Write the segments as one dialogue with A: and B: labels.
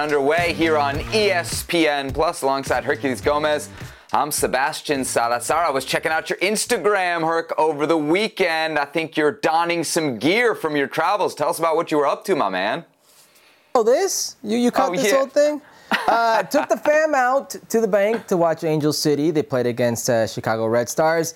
A: underway here on ESPN Plus alongside Herculez Gomez. I'm Sebastian Salazar. I was checking out your Instagram, Herc, over the weekend. I think you're donning some gear from your travels. Tell us about what you were up to, my man.
B: Oh, this? You you caught
A: Oh,
B: this
A: yeah.
B: whole thing? Uh, took the fam out to the Banc to watch Angel City. They played against uh, Chicago Red Stars.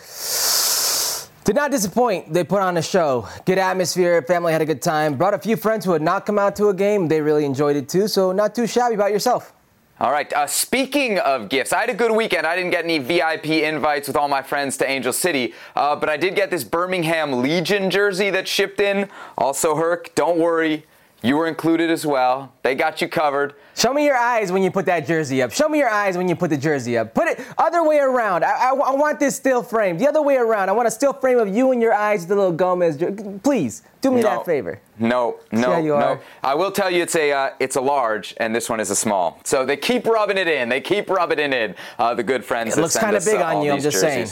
B: Did not disappoint. They put on a show. Good atmosphere. Family had a good time. Brought a few friends who had not come out to a game. They really enjoyed it too. So not too shabby about yourself.
A: All right. Uh, speaking of gifts, I had a good weekend. I didn't get any VIP invites with all my friends to Angel City, uh, but I did get this Birmingham Legion jersey that shipped in. Also, Herc, don't worry. You were included as well. They got you covered.
B: Show me your eyes when you put that jersey up. Show me your eyes when you put the jersey up. Put it other way around. I, I, I want this still frame. The other way around. I want a still frame of you and your eyes, with the little Gomez. jer- Please do me
A: No.
B: that favor.
A: No, no, no. I will tell you, it's a uh, it's a large, and this one is a small. So they keep rubbing it in. They keep rubbing it in. Uh, the good friends.
B: It
A: that
B: looks
A: send
B: kinda big
A: uh,
B: on you, I'm just saying.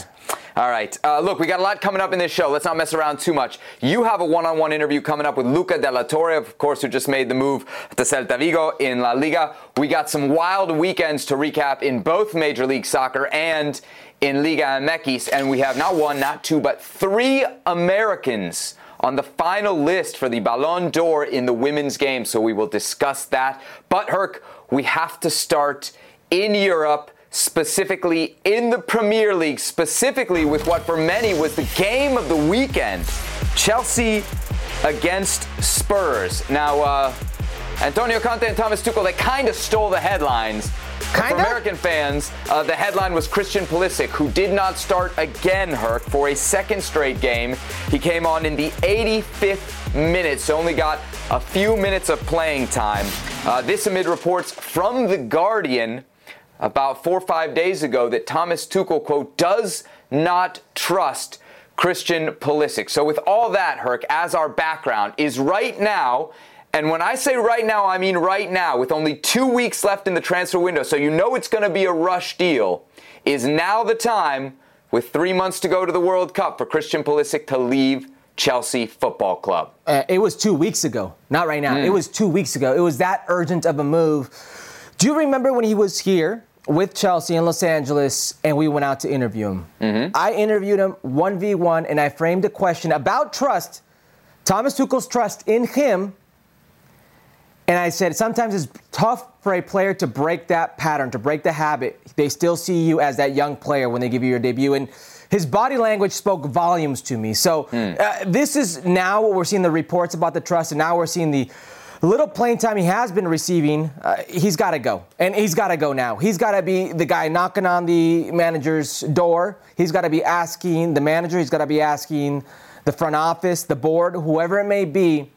A: All right. Uh, look, we got a lot coming up in this show. Let's not mess around too much. You have a one-on-one interview coming up with Luca De La Torre, of course, who just made the move to Celta Vigo in La Liga. We got some wild weekends to recap in both Major League Soccer and in Liga MX, and we have not one, not two, but three Americans on the final list for the Ballon d'Or in the women's game. So we will discuss that. But Herc, we have to start in Europe specifically in the Premier League, specifically with what for many was the game of the weekend Chelsea against Spurs. Now, uh, Antonio Conte and Thomas Tuchel, they kind of stole the headlines. For
B: Kinda?
A: For American fans, uh, the headline was Christian Pulisic, who did not start again, Herc, for a second straight game. He came on in the 85th minute, so only got a few minutes of playing time. Uh, this amid reports from The Guardian about four or five days ago that Thomas Tuchel, quote, does not trust Christian Pulisic. So, with all that, Herc, as our background, is right now, and when I say right now, I mean right now, with only two weeks left in the transfer window, so you know it's going to be a rush deal, is now the time, with three months to go to the World Cup, for Christian Pulisic to leave Chelsea Football Club.
B: Uh, it was two weeks ago, not right now. It was two weeks ago. It was that urgent of a move. Do you remember when he was here with Chelsea in Los Angeles and we went out to interview him? I interviewed him 1v1 and I framed a question about trust, Thomas Tuchel's trust in him. And I said, sometimes it's tough for a player to break that pattern, to break the habit. They still see you as that young player when they give you your debut. And his body language spoke volumes to me. So uh, this is now what we're seeing the reports about the trust, and now we're seeing the little playing time he has been receiving. Uh, he's got to go, and he's got to go now. He's got to be the guy knocking on the manager's door. He's got to be asking the manager. He's got to be asking the front office, the board, whoever it may be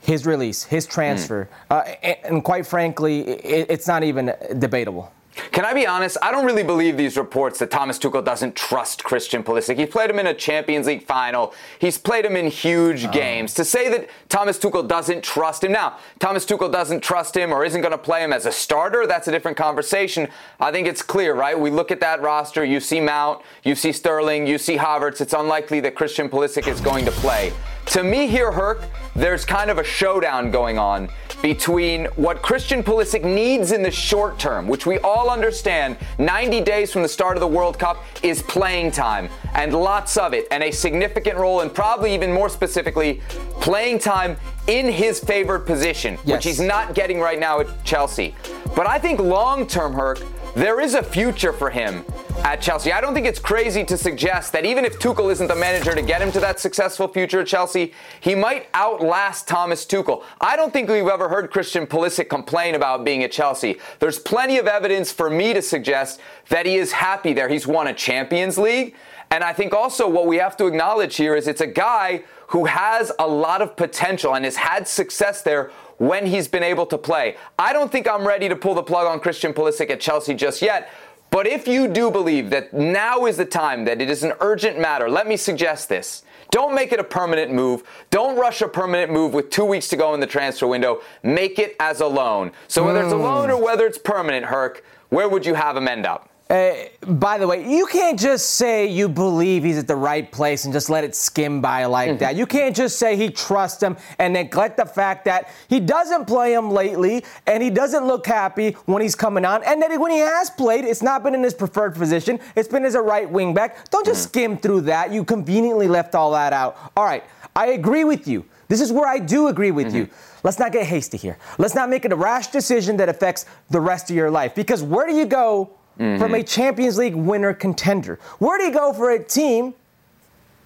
B: his release, his transfer. Uh, and, and quite frankly, it, it's not even debatable.
A: Can I be honest? I don't really believe these reports that Thomas Tuchel doesn't trust Christian Pulisic. He played him in a Champions League final. He's played him in huge oh. games. To say that Thomas Tuchel doesn't trust him now, Thomas Tuchel doesn't trust him or isn't going to play him as a starter, that's a different conversation. I think it's clear, right? We look at that roster. You see Mount, you see Sterling, you see Havertz. It's unlikely that Christian Pulisic is going to play. To me here, Herc, there's kind of a showdown going on between what Christian Pulisic needs in the short term, which we all understand 90 days from the start of the World Cup is playing time and lots of it, and a significant role, and probably even more specifically, playing time in his favored position,
B: Yes.
A: which he's not getting right now at Chelsea. But I think long term, Herc, there is a future for him at Chelsea. I don't think it's crazy to suggest that even if Tuchel isn't the manager to get him to that successful future at Chelsea, he might outlast Thomas Tuchel. I don't think we've ever heard Christian Pulisic complain about being at Chelsea. There's plenty of evidence for me to suggest that he is happy there. He's won a Champions League. And I think also what we have to acknowledge here is it's a guy who has a lot of potential and has had success there when he's been able to play. I don't think I'm ready to pull the plug on Christian Pulisic at Chelsea just yet. But if you do believe that now is the time, that it is an urgent matter, let me suggest this. Don't make it a permanent move. Don't rush a permanent move with two weeks to go in the transfer window. Make it as a loan. So whether it's a loan hmm. or whether it's permanent, Herc, where would you have him end up?
B: Uh, by the way, you can't just say you believe he's at the right place and just let it skim by like mm-hmm. that. You can't just say he trusts him and neglect the fact that he doesn't play him lately and he doesn't look happy when he's coming on. And that when he has played, it's not been in his preferred position, it's been as a right wing back. Don't just mm-hmm. skim through that. You conveniently left all that out. All right, I agree with you. This is where I do agree with mm-hmm. you. Let's not get hasty here. Let's not make it a rash decision that affects the rest of your life. Because where do you go mm-hmm. from a Champions League winner contender? Where do you go for a team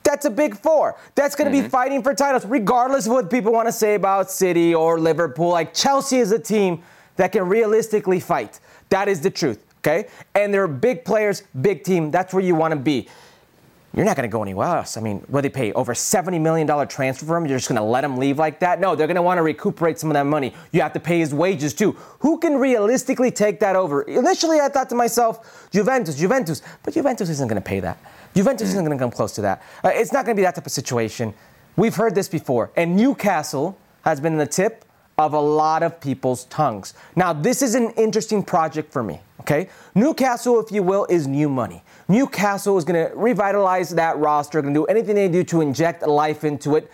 B: that's a big four. That's going to mm-hmm. be fighting for titles, regardless of what people want to say about City or Liverpool. Like Chelsea is a team that can realistically fight. That is the truth, okay? And they're big players, big team. That's where you want to be you're not going to go anywhere else. I mean, what they pay over $70 million transfer for him? You're just going to let him leave like that? No, they're going to want to recuperate some of that money. You have to pay his wages too. Who can realistically take that over? Initially, I thought to myself, Juventus, Juventus, but Juventus isn't going to pay that. Juventus isn't going to come close to that. Uh, it's not going to be that type of situation. We've heard this before. And Newcastle has been the tip of a lot of people's tongues. Now, this is an interesting project for me, okay? Newcastle, if you will, is new money. Newcastle is going to revitalize that roster, going to do anything they do to inject life into it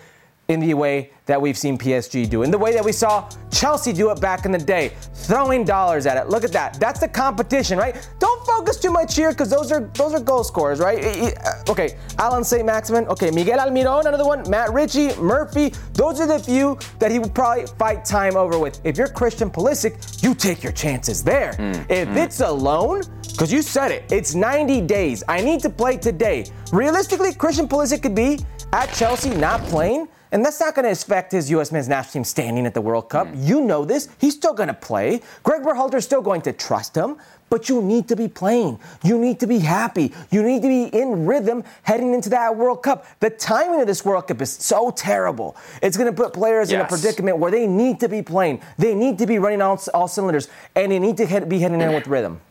B: in the way that we've seen PSG do, in the way that we saw Chelsea do it back in the day, throwing dollars at it. Look at that. That's the competition, right? Don't focus too much here because those are those are goal scorers, right? Uh, okay, Allan Saint-Maximin. Okay, Miguel Almiron, another one. Matt Ritchie, Murphy. Those are the few that he would probably fight time over with. If you're Christian Pulisic, you take your chances there. Mm, if mm. it's a loan, because you said it, it's 90 days. I need to play today. Realistically, Christian Pulisic could be at Chelsea not playing and that's not going to affect his U.S. men's national team standing at the World Cup. Mm. You know this. He's still going to play. Greg Berhalter's still going to trust him. But you need to be playing. You need to be happy. You need to be in rhythm heading into that World Cup. The timing of this World Cup is so terrible. It's going to put players yes. in a predicament where they need to be playing. They need to be running all, all cylinders, and they need to head, be heading in with rhythm.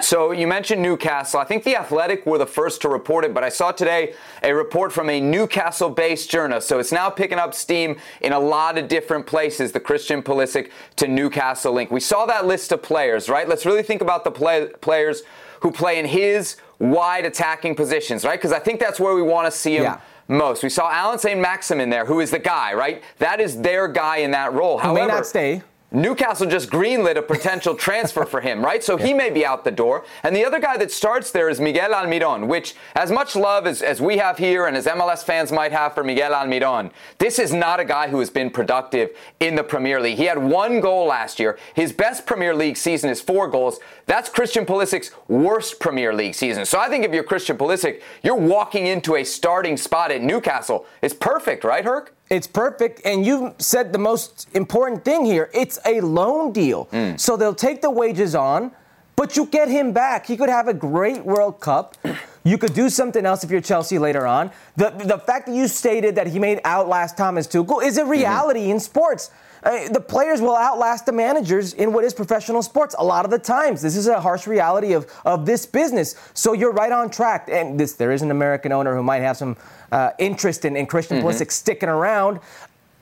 A: So you mentioned Newcastle. I think the Athletic were the first to report it, but I saw today a report from a Newcastle-based journalist. So it's now picking up steam in a lot of different places. The Christian Pulisic to Newcastle link. We saw that list of players, right? Let's really think about the play- players who play in his wide attacking positions, right? Because I think that's where we want to see him. Yeah most. We saw Allan Saint-Maximin there, who is the guy, right? That is their guy in that role.
B: However, may not stay.
A: Newcastle just greenlit a potential transfer for him, right? So yeah. he may be out the door. And the other guy that starts there is Miguel Almiron, which, as much love as, as we have here and as MLS fans might have for Miguel Almiron, this is not a guy who has been productive in the Premier League. He had one goal last year. His best Premier League season is four goals. That's Christian Pulisic's worst Premier League season. So I think if you're Christian Pulisic, you're walking into a starting spot at Newcastle. It's perfect, right, Herc?
B: It's perfect. And you said the most important thing here it's a loan deal. Mm. So they'll take the wages on, but you get him back. He could have a great World Cup. You could do something else if you're Chelsea later on. The, the fact that you stated that he made outlast Thomas Tuchel is a mm-hmm. reality mm-hmm. in sports. Uh, the players will outlast the managers in what is professional sports a lot of the times. This is a harsh reality of, of this business. So you're right on track. And this, there is an American owner who might have some uh, interest in, in Christian mm-hmm. Pulisic sticking around.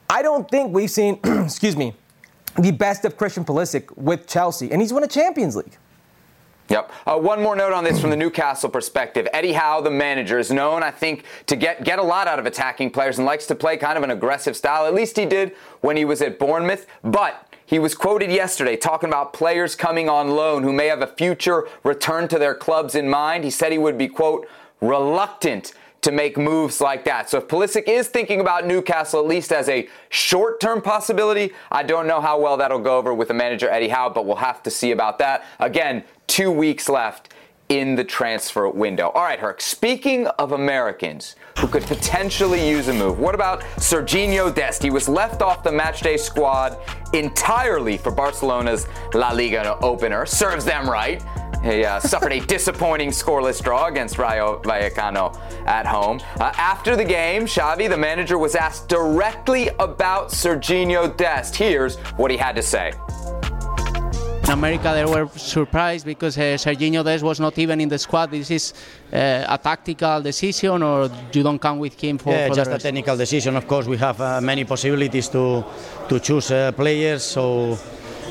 B: I don't think we've seen, excuse me, the best of Christian Pulisic with Chelsea, and he's won a Champions League.
A: Yep. Uh, one more note on this from the Newcastle perspective. Eddie Howe, the manager, is known, I think, to get, get a lot out of attacking players and likes to play kind of an aggressive style. At least he did when he was at Bournemouth. But he was quoted yesterday talking about players coming on loan who may have a future return to their clubs in mind. He said he would be, quote, reluctant to make moves like that. So if Pulisic is thinking about Newcastle at least as a short-term possibility, I don't know how well that'll go over with the manager Eddie Howe, but we'll have to see about that. Again, two weeks left in the transfer window. All right, Herc, speaking of Americans who could potentially use a move, what about Sergiño Dest? He was left off the matchday squad entirely for Barcelona's La Liga opener. Serves them right. He uh, suffered a disappointing scoreless draw against Rayo Vallecano at home. Uh, after the game, Xavi, the manager, was asked directly about Sergiño Dest. Here's what he had to say.
C: In America, they were surprised because uh, Sergiño Dest was not even in the squad. This is uh, a tactical decision, or you don't come with him for?
D: Yeah,
C: for
D: just a technical decision. Of course, we have uh, many possibilities to to choose uh, players. So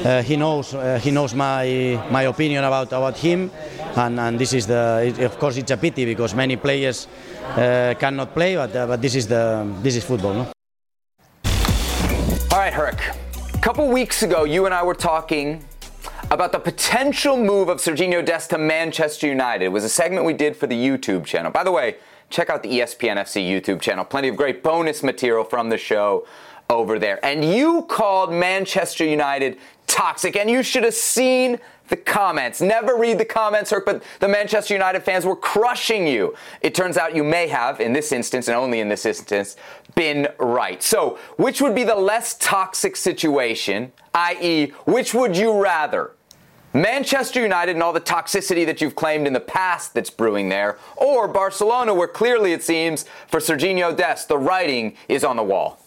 D: uh, he knows uh, he knows my my opinion about about him, and, and this is the of course it's a pity because many players uh, cannot play, but uh, but this is the this is football. No?
A: All right, Herc. A couple weeks ago, you and I were talking about the potential move of Sergio Dest to Manchester United. It was a segment we did for the YouTube channel. By the way, check out the ESPN FC YouTube channel. Plenty of great bonus material from the show over there. And you called Manchester United toxic, and you should have seen the comments. Never read the comments, Herc, but the Manchester United fans were crushing you. It turns out you may have, in this instance, and only in this instance, been right. So, which would be the less toxic situation, i.e., which would you rather? Manchester United and all the toxicity that you've claimed in the past that's brewing there, or Barcelona, where clearly it seems for Sergiño Dest, the writing is on the wall?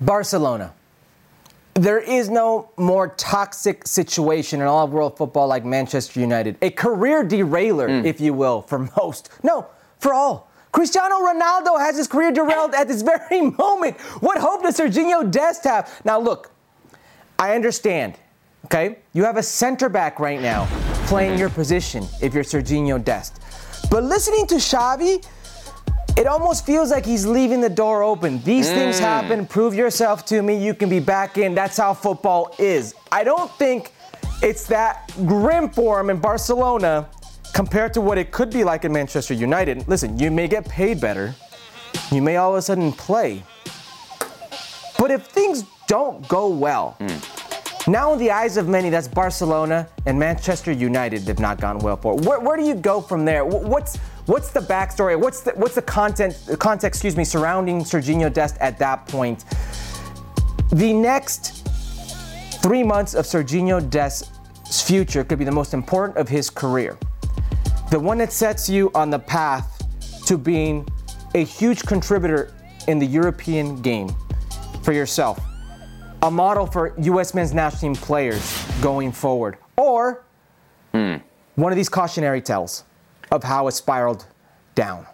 B: Barcelona. There is no more toxic situation in all of world football like Manchester United. A career derailer, mm. if you will, for most. No, for all. Cristiano Ronaldo has his career derailed at this very moment. What hope does Sergiño Dest have? Now, look, I understand, okay? You have a center back right now playing your position if you're Sergiño Dest. But listening to Xavi, it almost feels like he's leaving the door open. These mm. things happen. Prove yourself to me. You can be back in. That's how football is. I don't think it's that grim for him in Barcelona compared to what it could be like in Manchester United. Listen, you may get paid better. You may all of a sudden play. But if things don't go well, mm. now in the eyes of many, that's Barcelona and Manchester United have not gone well for. Where, where do you go from there? What's What's the backstory? What's the what's the content context? Excuse me, surrounding Sergiño Dest at that point. The next three months of Sergiño Dest's future could be the most important of his career. The one that sets you on the path to being a huge contributor in the European game for yourself, a model for U.S. men's national team players going forward, or mm. one of these cautionary tales of how it spiraled down.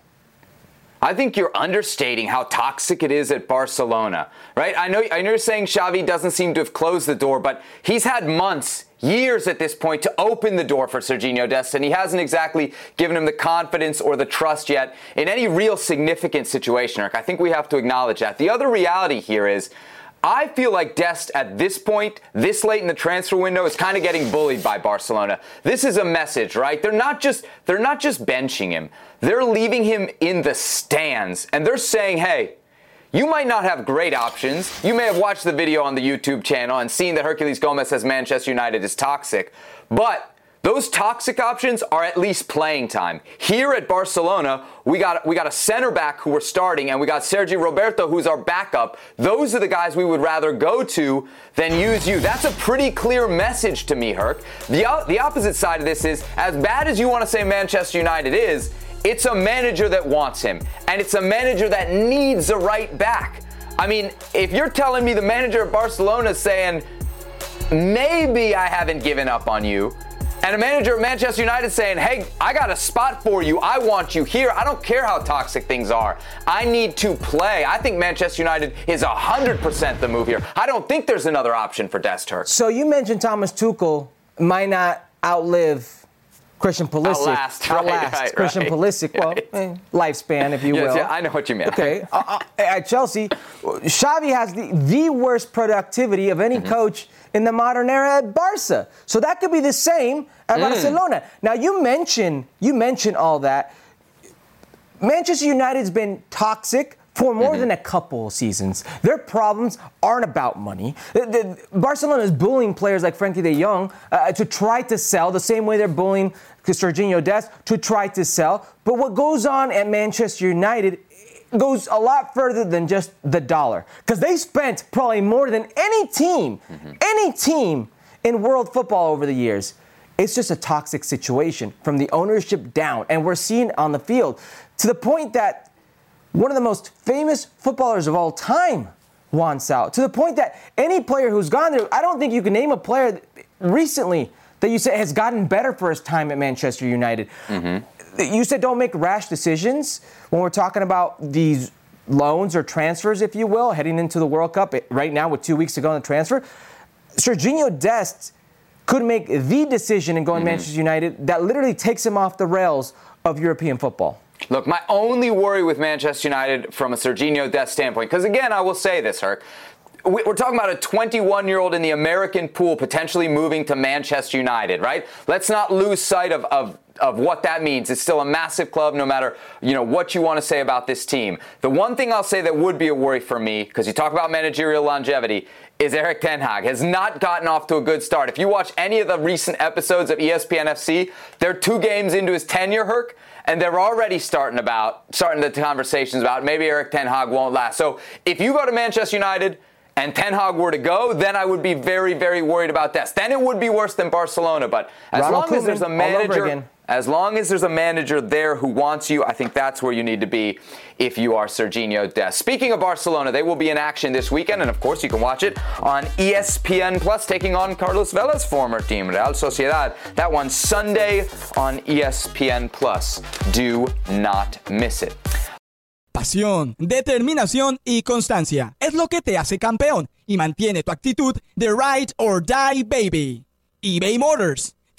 A: I think you're understating how toxic it is at Barcelona, right? I know, I know you're saying Xavi doesn't seem to have closed the door, but he's had months, years at this point to open the door for Sergiño Dest, and he hasn't exactly given him the confidence or the trust yet in any real significant situation, Herc. I think we have to acknowledge that. The other reality here is I feel like Dest at this point, this late in the transfer window, is kind of getting bullied by Barcelona. This is a message, right? They're not just they're not just benching him. They're leaving him in the stands and they're saying, "Hey, you might not have great options. You may have watched the video on the YouTube channel and seen that Herculez Gomez says Manchester United is toxic, but those toxic options are at least playing time. Here at Barcelona, we got we got a center back who we're starting, and we got Sergi Roberto who's our backup. Those are the guys we would rather go to than use you. That's a pretty clear message to me, Herc. The the opposite side of this is as bad as you want to say Manchester United is. It's a manager that wants him, and it's a manager that needs a right back. I mean, if you're telling me the manager of Barcelona is saying, maybe I haven't given up on you, and a manager at Manchester United saying, hey, I got a spot for you. I want you here. I don't care how toxic things are. I need to play. I think Manchester United is 100% the move here. I don't think there's another option for Dest Herc.
B: So you mentioned Thomas Tuchel might not outlive Christian Pulisic.
A: Outlast, outlast right, right,
B: Christian
A: right.
B: Pulisic. Well, eh, lifespan, if you
A: yes,
B: will.
A: Yeah, I know what you mean.
B: Okay. uh, uh, at Chelsea, Xavi has the, the worst productivity of any mm-hmm. coach in the modern era at Barca. So that could be the same at mm. Barcelona. Now you mentioned you mentioned all that. Manchester United's been toxic for more mm-hmm. than a couple of seasons. Their problems aren't about money. The, the, Barcelona is bullying players like Frenkie de Jong uh, to try to sell the same way they're bullying Sergiño Dest to try to sell. But what goes on at Manchester United goes a lot further than just the dollar because they spent probably more than any team, mm-hmm. any team in world football over the years. It's just a toxic situation from the ownership down, and we're seeing on the field to the point that one of the most famous footballers of all time wants out. To the point that any player who's gone there, I don't think you can name a player recently that you say has gotten better for his time at Manchester United. Mm-hmm. You said don't make rash decisions when we're talking about these loans or transfers, if you will, heading into the World Cup right now with two weeks to go on the transfer. Sergiño Dest could make the decision in going mm-hmm. Manchester United that literally takes him off the rails of European football.
A: Look, my only worry with Manchester United from a Sergiño Dest standpoint, because again, I will say this, Herc, we're talking about a 21 year old in the American pool potentially moving to Manchester United, right? Let's not lose sight of, of, of what that means. It's still a massive club, no matter you know what you want to say about this team. The one thing I'll say that would be a worry for me, because you talk about managerial longevity, is Erik Ten Hag has not gotten off to a good start. If you watch any of the recent episodes of ESPN FC, they're two games into his tenure, Herc, and they're already starting about starting the conversations about maybe Erik Ten Hag won't last. So if you go to Manchester United and Ten Hag were to go, then I would be very, very worried about this. Then it would be worse than Barcelona. But as Ronald long Koeman, as there's a manager, as long as there's a manager there who wants you, I think that's where you need to be if you are Sergiño Des. Speaking of Barcelona, they will be in action this weekend, and of course you can watch it on ESPN Plus, taking on Carlos Vela's former team, Real Sociedad. That one Sunday on ESPN Plus. Do not miss it.
E: Pasión, determinación y constancia es lo que te hace campeón y mantiene tu actitud de ride or die baby. eBay Motors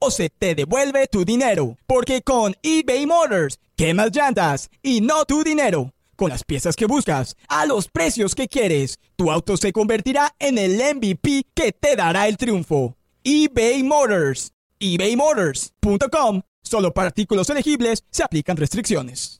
E: o se te devuelve tu dinero. Porque con eBay Motors, quemas llantas y no tu dinero. Con las piezas que buscas, a los precios que quieres, tu auto se convertirá en el MVP que te dará el triunfo. eBay Motors. ebaymotors.com. Solo para artículos elegibles se aplican restricciones.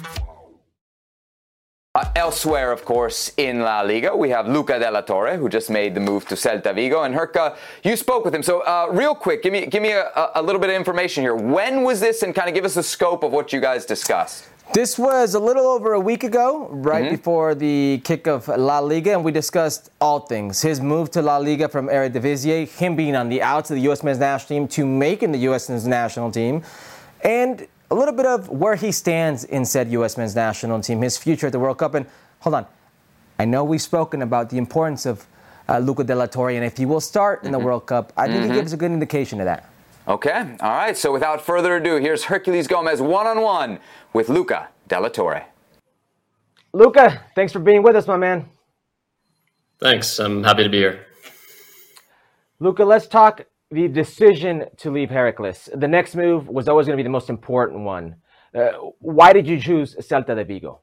A: Uh, elsewhere, of course, in La Liga, we have Luca de la Torre, who just made the move to Celta Vigo. And Herca, you spoke with him. So, uh, real quick, give me give me a, a, little bit of information here. When was this, and kind of give us the scope of what you guys discussed?
B: This was a little over a week ago, right mm-hmm. before the kick of La Liga, and we discussed all things. His move to La Liga from Eredivisie, him being on the outs of the U.S. men's national team to making the U.S. men's national team, and a little bit of where he stands in said U.S. men's national team, his future at the World Cup. And hold on, I know we've spoken about the importance of uh, Luca De La Torre, and if he will start mm-hmm. in the mm-hmm. World Cup, I think mm-hmm. he gives a good indication of that.
A: Okay, all right. So without further ado, here's Herculez Gomez one on one with Luca De La Torre.
B: Luca, thanks for being with us, my man.
F: Thanks. I'm happy to be here.
B: Luca, let's talk the decision to leave Heracles, the next move was always going to be the most important one. Uh, why did you choose Celta de Vigo?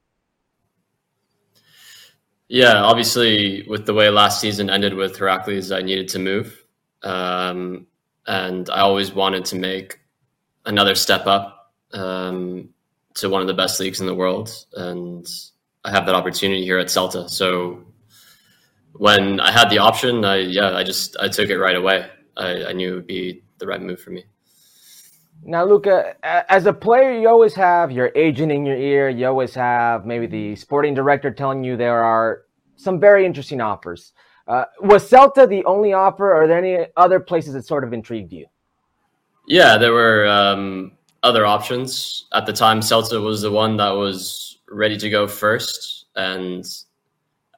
F: Yeah, obviously, with the way last season ended with Heracles, I needed to move. Um, and I always wanted to make another step up um, to one of the best leagues in the world. And I have that opportunity here at Celta. So when I had the option, I, yeah, I just, I took it right away. I, I knew it would be the right move for me.
B: Now, Luca, as a player, you always have your agent in your ear. You always have maybe the sporting director telling you there are some very interesting offers. Uh, was Celta the only offer, or are there any other places that sort of intrigued you?
F: Yeah, there were um, other options. At the time, Celta was the one that was ready to go first. And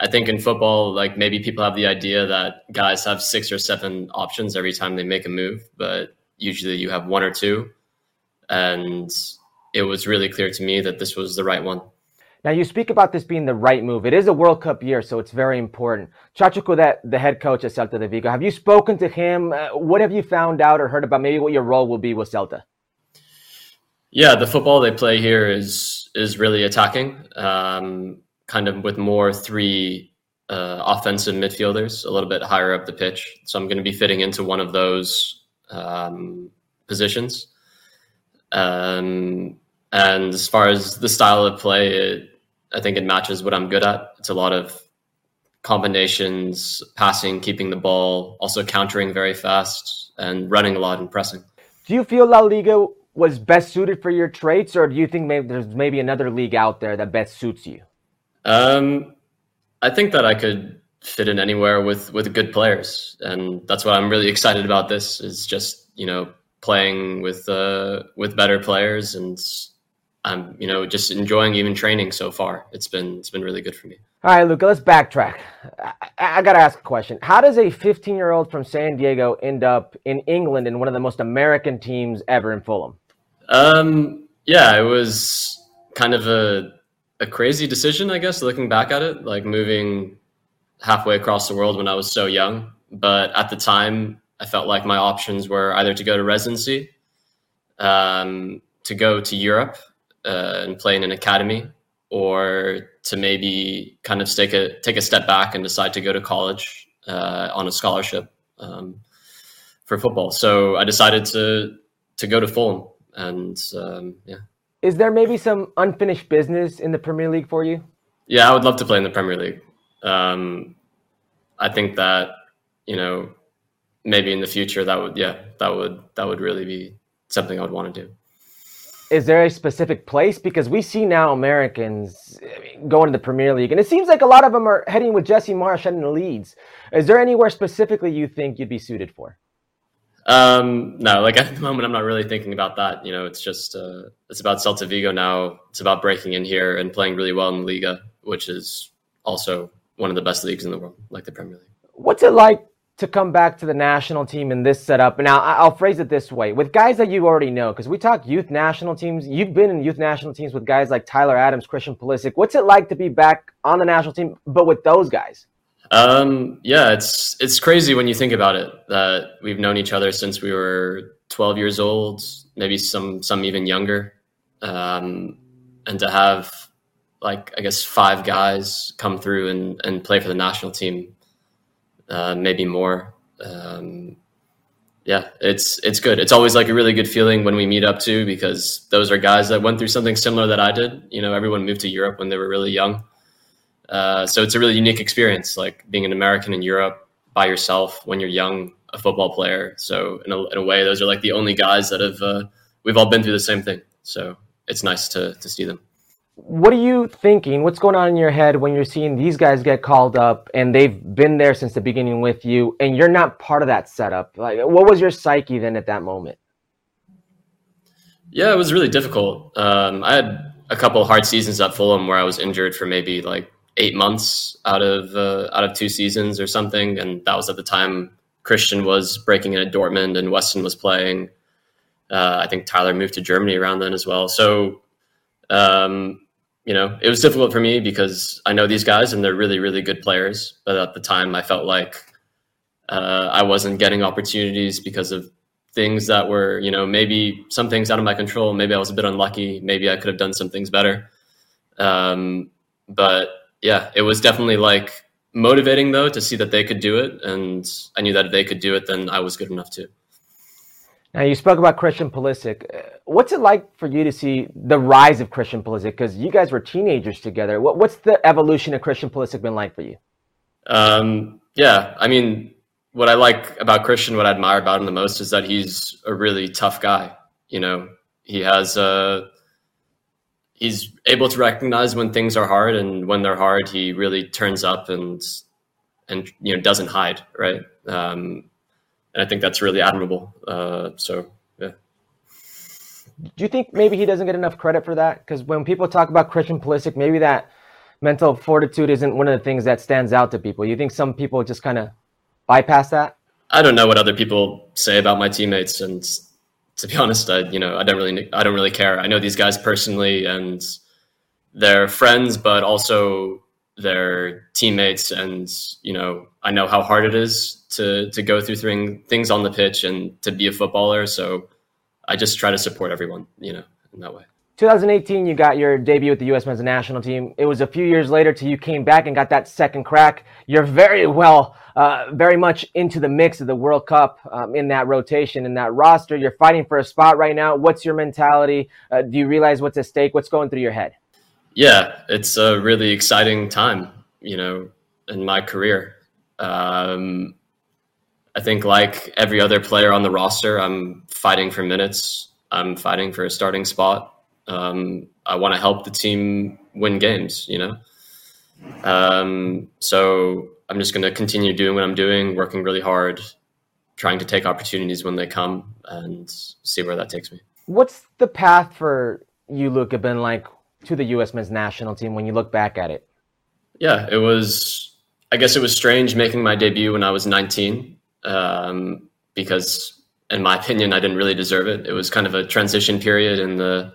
F: I think in football, like maybe people have the idea that guys have six or seven options every time they make a move, but usually you have one or two. And it was really clear to me that this was the right one.
B: Now you speak about this being the right move. It is a World Cup year, so it's very important. Chacho Coudet, the head coach at Celta de Vigo, have you spoken to him? Uh, what have you found out or heard about maybe what your role will be with Celta?
F: Yeah, the football they play here is is really attacking. Um, kind of with more three uh, offensive midfielders a little bit higher up the pitch. So I'm going to be fitting into one of those um, positions. Um, and as far as the style of play, it, I think it matches what I'm good at. It's a lot of combinations, passing, keeping the ball, also countering very fast, and running a lot and pressing.
B: Do you feel La Liga was best suited for your traits, or do you think maybe there's maybe another league out there that best suits you?
F: Um, I think that I could fit in anywhere with with good players, and that's what I'm really excited about. This is just you know playing with uh, with better players, and I'm you know just enjoying even training so far. It's been it's been really good for me.
B: All right, Luca, let's backtrack. I, I got to ask a question. How does a 15 year old from San Diego end up in England in one of the most American teams ever in Fulham?
F: Um, yeah, it was kind of a a crazy decision, I guess, looking back at it, like moving halfway across the world when I was so young. But at the time, I felt like my options were either to go to residency, um, to go to Europe uh, and play in an academy, or to maybe kind of take a take a step back and decide to go to college uh, on a scholarship um, for football. So I decided to to go to Fulham, and um, yeah.
B: Is there maybe some unfinished business in the Premier League for you?
F: Yeah, I would love to play in the Premier League. Um, I think that you know maybe in the future that would yeah that would that would really be something I would want to do.
B: Is there a specific place because we see now Americans going to the Premier League, and it seems like a lot of them are heading with Jesse Marsch heading to Leeds. Is there anywhere specifically you think you'd be suited for?
F: Um, no, like at the moment, I'm not really thinking about that. You know, it's just uh, it's about Celta Vigo now. It's about breaking in here and playing really well in Liga, which is also one of the best leagues in the world, like the Premier League.
B: What's it like to come back to the national team in this setup? And now, I'll phrase it this way: with guys that you already know, because we talk youth national teams. You've been in youth national teams with guys like Tyler Adams, Christian Pulisic. What's it like to be back on the national team, but with those guys?
F: Um, yeah, it's it's crazy when you think about it that we've known each other since we were 12 years old, maybe some some even younger, um, and to have like I guess five guys come through and and play for the national team, uh, maybe more. Um, yeah, it's it's good. It's always like a really good feeling when we meet up too, because those are guys that went through something similar that I did. You know, everyone moved to Europe when they were really young uh, so it's a really unique experience, like being an American in Europe by yourself when you're young, a football player. So in a, in a way, those are like the only guys that have uh, we've all been through the same thing. So it's nice to to see them.
B: What are you thinking? What's going on in your head when you're seeing these guys get called up and they've been there since the beginning with you, and you're not part of that setup? Like, what was your psyche then at that moment?
F: Yeah, it was really difficult. Um, I had a couple hard seasons at Fulham where I was injured for maybe like eight months out of uh, out of two seasons or something, and that was at the time Christian was breaking in at Dortmund and Weston was playing. Uh, I think Tyler moved to Germany around then as well. So, um, you know, it was difficult for me because I know these guys and they're really, really good players. But at the time, I felt like uh, I wasn't getting opportunities because of things that were, you know, maybe some things out of my control. Maybe I was a bit unlucky. Maybe I could have done some things better. Um, but yeah, it was definitely like motivating though to see that they could do it, and I knew that if they could do it, then I was good enough too.
B: Now you spoke about Christian Pulisic. What's it like for you to see the rise of Christian Pulisic? Because you guys were teenagers together. What, what's the evolution of Christian Pulisic been like for you?
F: Um, yeah, I mean, what I like about Christian, what I admire about him the most, is that he's a really tough guy. You know, he has a he's able to recognize when things are hard and when they're hard he really turns up and and you know doesn't hide right? Um, and i think that's really admirable. Uh, so yeah.
B: Do you think maybe he doesn't get enough credit for that? Because when people talk about christian Pulisic, maybe that mental fortitude isn't one of the things that stands out to people. You think some people just kind of bypass that?
F: I don't know what other people say about my teammates and to be honest, I you know I don't really I don't really care. I know these guys personally, and they're friends, but also they're teammates, and you know I know how hard it is to to go through thing, things on the pitch and to be a footballer. So I just try to support everyone, you know, in that way.
B: 2018, you got your debut with the U.S. men's national team. It was a few years later till you came back and got that second crack. You're very well, uh, very much into the mix of the World Cup um, in that rotation, in that roster. You're fighting for a spot right now. What's your mentality? Uh, do you realize what's at stake? What's going through your head?
F: Yeah, it's a really exciting time, you know, in my career. Um, I think, like every other player on the roster, I'm fighting for minutes. I'm fighting for a starting spot um, I want to help the team win games, you know? Um, so I'm just going to continue doing what I'm doing, working really hard, trying to take opportunities when they come and see where that takes me.
B: What's the path for you, Luca, been like to the U.S. men's national team when you look back at it?
F: Yeah, it was, I guess it was strange making my debut when I was 19 um, because, in my opinion, I didn't really deserve it. It was kind of a transition period in the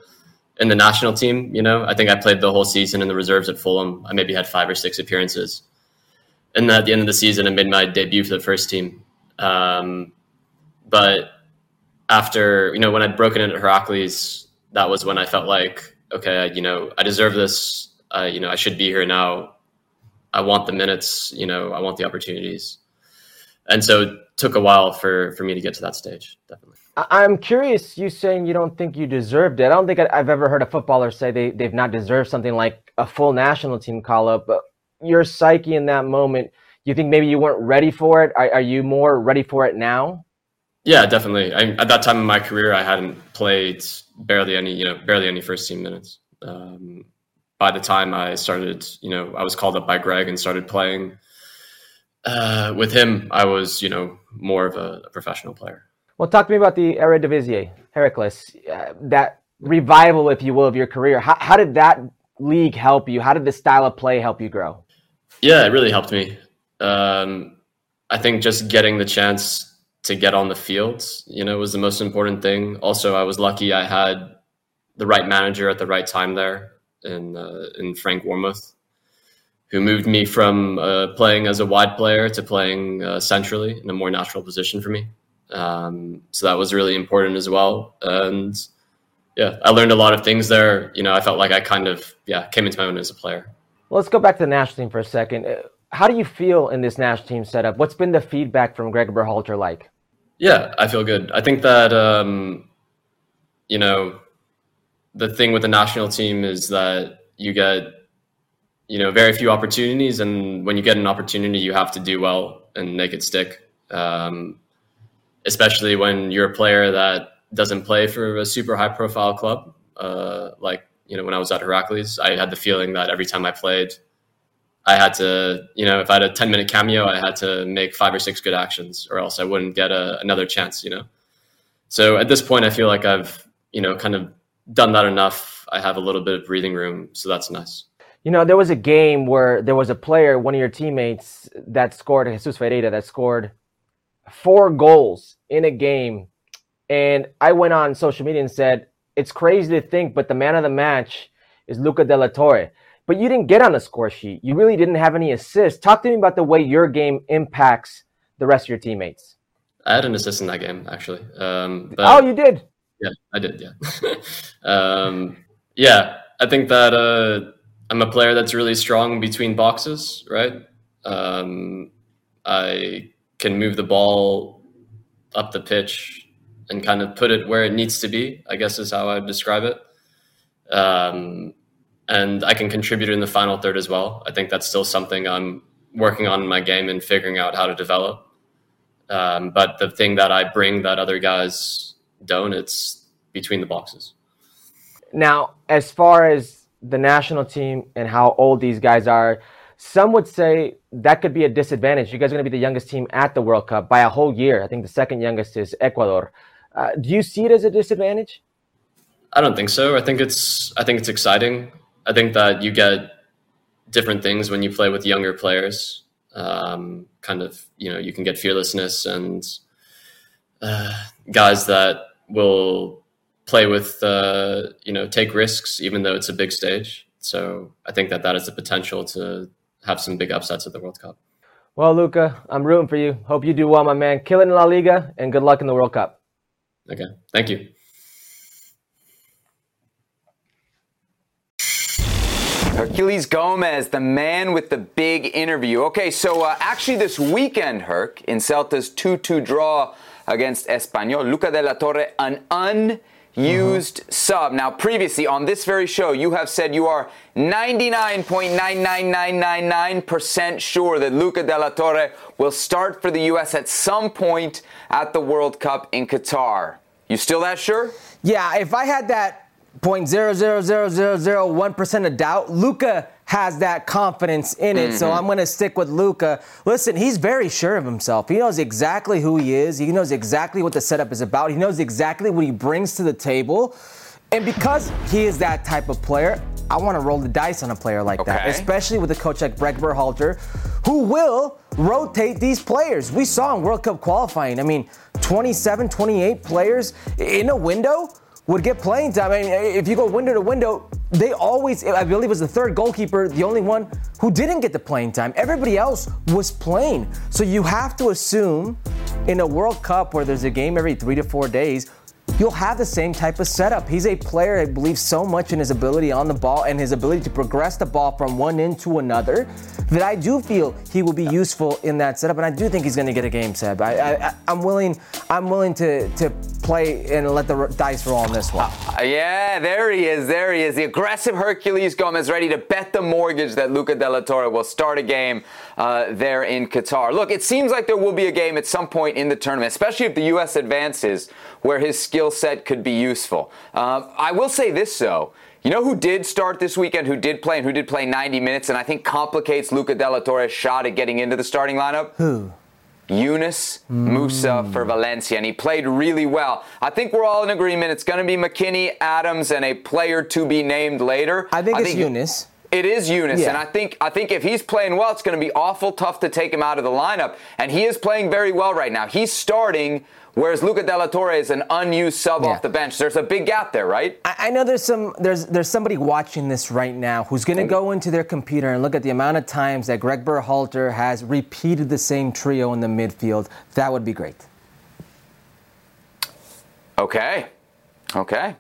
F: in the national team. You know, I think I played the whole season in the reserves at Fulham. I maybe had five or six appearances. And at the end of the season, I made my debut for the first team. Um, but after, you know, when I'd broken into Heracles, that was when I felt like, okay, you know, I deserve this. Uh, you know, I should be here now. I want the minutes. You know, I want the opportunities. And so it took a while for for me to get to that stage. Definitely.
B: I'm curious, you saying you don't think you deserved it. I don't think I've ever heard a footballer say they, they've not deserved something like a full national team call up. But your psyche in that moment, you think maybe you weren't ready for it? Are, are you more ready for it now?
F: Yeah, definitely. I, at that time in my career, I hadn't played barely any, you know, barely any first team minutes. Um, by the time I started, you know, I was called up by Greg and started playing uh, with him. I was, you know, more of a, a professional player.
B: Well, talk to me about the Eredivisie, Heracles, uh, that revival, if you will, of your career. How, how did that league help you? How did the style of play help you grow?
F: Yeah, it really helped me. Um, I think just getting the chance to get on the field, you know, was the most important thing. Also, I was lucky I had the right manager at the right time there in uh, in Frank Wormuth, who moved me from uh, playing as a wide player to playing uh, centrally in a more natural position for me. Um, so that was really important as well. And yeah, I learned a lot of things there. You know, I felt like I kind of yeah came into my own as a player.
B: Well, let's go back to the national team for a second. Uh, how do you feel in this national team setup? What's been the feedback from Greg Berhalter like?
F: Yeah, I feel good. I think that um, you know the thing with the national team is that you get you know very few opportunities, and when you get an opportunity, you have to do well and make it stick. Um, especially when you're a player that doesn't play for a super high profile club. Uh, like, you know, when I was at Heracles, I had the feeling that every time I played, I had to, you know, if I had a 10 minute cameo, I had to make five or six good actions or else I wouldn't get a, another chance, you know? So at this point, I feel like I've, you know, kind of done that enough. I have a little bit of breathing room. So that's nice.
B: You know, there was a game where there was a player, one of your teammates that scored, Jesus Ferreira, that scored four goals in a game. And I went on social media and said, it's crazy to think, but the man of the match is Luca de la Torre. But you didn't get on the score sheet. You really didn't have any assists. Talk to me about the way your game impacts the rest of your teammates.
F: I had an assist in that game, actually. Um,
B: oh, you did?
F: Yeah, I did. Yeah. um, yeah, I think that uh, I'm a player that's really strong between boxes, right? Um, I can move the ball up the pitch and kind of put it where it needs to be, I guess is how I would describe it. Um, and I can contribute in the final third as well. I think that's still something I'm working on in my game and figuring out how to develop. Um, but the thing that I bring that other guys don't, it's between the boxes.
B: Now, as far as the national team and how old these guys are, some would say that could be a disadvantage. You guys are going to be the youngest team at the World Cup by a whole year. I think the second youngest is Ecuador. Uh, do you see it as a disadvantage?
F: I don't think so. I think it's I think it's exciting. I think that you get different things when you play with younger players. Um, kind of, you know, you can get fearlessness and uh, guys that will play with, uh, you know, take risks even though it's a big stage. So I think that that is the potential to have some big upsets at the World Cup.
B: Well, Luca, I'm rooting for you. Hope you do well, my man. Kill it in La Liga, and good luck in the World Cup.
F: Okay, thank you.
A: Herculez Gomez, the man with the big interview. Okay, so uh, actually this weekend, Herc, in Celta's 2-2 draw against Espanyol, Luca de la Torre, an unused mm-hmm. sub. Now, previously on this very show, you have said you are 99.99999% sure that Luca de la Torre will start for the U.S. at some point at the World Cup in Qatar. You still that sure?
B: Yeah, if I had that 0.0000001% of doubt. Luca has that confidence in it, mm-hmm. so I'm going to stick with Luca. Listen, he's very sure of himself. He knows exactly who he is. He knows exactly what the setup is about. He knows exactly what he brings to the table. And because he is that type of player, I want to roll the dice on a player like okay. that, especially with a coach like Greg Berhalter, who will rotate these players. We saw in World Cup qualifying, I mean, 27, 28 players in a window would get playing time. I mean, if you go window to window, they always, I believe it was the third goalkeeper, the only one who didn't get the playing time. Everybody else was playing. So you have to assume in a World Cup where there's a game every three to four days, you'll have the same type of setup. He's a player that believes so much in his ability on the ball and his ability to progress the ball from one end to another that I do feel he will be useful in that setup, and I do think he's going to get a game, Seb. I, am willing, I'm willing to to play and let the dice roll on this one.
A: Uh, yeah, there he is. There he is. The aggressive Herculez Gomez ready to bet the mortgage that Luca de la Torre will start a game uh, there in Qatar. Look, it seems like there will be a game at some point in the tournament, especially if the U.S. advances, where his skill set could be useful. Uh, I will say this though. You know who did start this weekend, who did play, and who did play 90 minutes, and I think complicates Luca de la Torre's shot at getting into the starting lineup?
B: Who?
A: Yunus mm. Musah for Valencia, and he played really well. I think we're all in agreement. It's going to be McKennie, Adams, and a player to be named later.
B: I think I it's think Yunus.
A: It is Yunus, yeah. and I think I think if he's playing well, it's going to be awful tough to take him out of the lineup. And he is playing very well right now. He's starting Whereas Luca de la Torre is an unused sub yeah. off the bench. There's a big gap there, right?
B: I, I, know there's some there's there's somebody watching this right now who's going to go into their computer and look at the amount of times that Greg Berhalter has repeated the same trio in the midfield. That would be great.
A: Okay. Okay.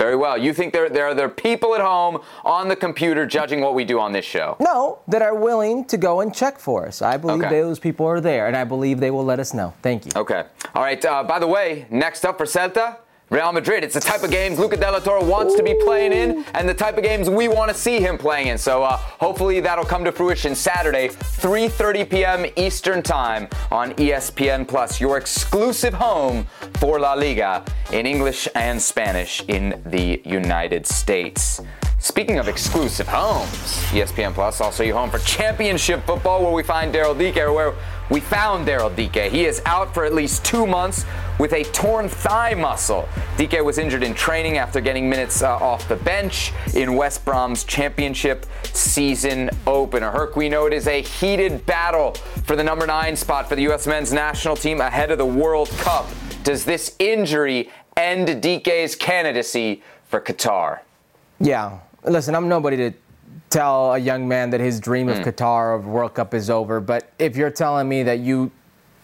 A: Very well. You think there, there are there people at home on the computer judging what we do on this show?
B: No, that are willing to go and check for us. I believe okay. those people are there, and I believe they will let us know. Thank you.
A: Okay. All right. Uh, by the way, next up for Celta, Real Madrid. It's the type of games Luca de la Torre wants Ooh. to be playing in and the type of games we want to see him playing in. So uh, hopefully that'll come to fruition Saturday, 3.30 p.m. Eastern Time on ESPN Plus, your exclusive home for La Liga in English and Spanish in the United States. Speaking of exclusive homes, ESPN Plus also your home for championship football, where we find Daryl Dike, where we found Daryl Dike. He is out for at least two months with a torn thigh muscle. Dike was injured in training after getting minutes uh, off the bench in West Brom's championship season opener. Herc, we know it is a heated battle for the number nine spot for the U.S. men's national team ahead of the World Cup. Does this injury end Dike's candidacy for Qatar?
B: Yeah, listen, I'm nobody to tell a young man that his dream of mm. Qatar of World Cup is over. But if you're telling me that you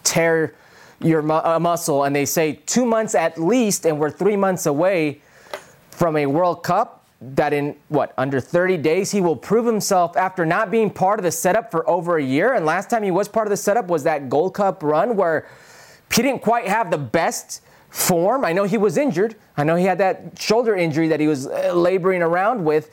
B: tear your mu- uh, muscle and they say two months at least, and we're three months away from a World Cup, that in what under 30 days he will prove himself after not being part of the setup for over a year. And last time he was part of the setup was that Gold Cup run where he didn't quite have the best form. I know he was injured. I know he had that shoulder injury that he was uh, laboring around with,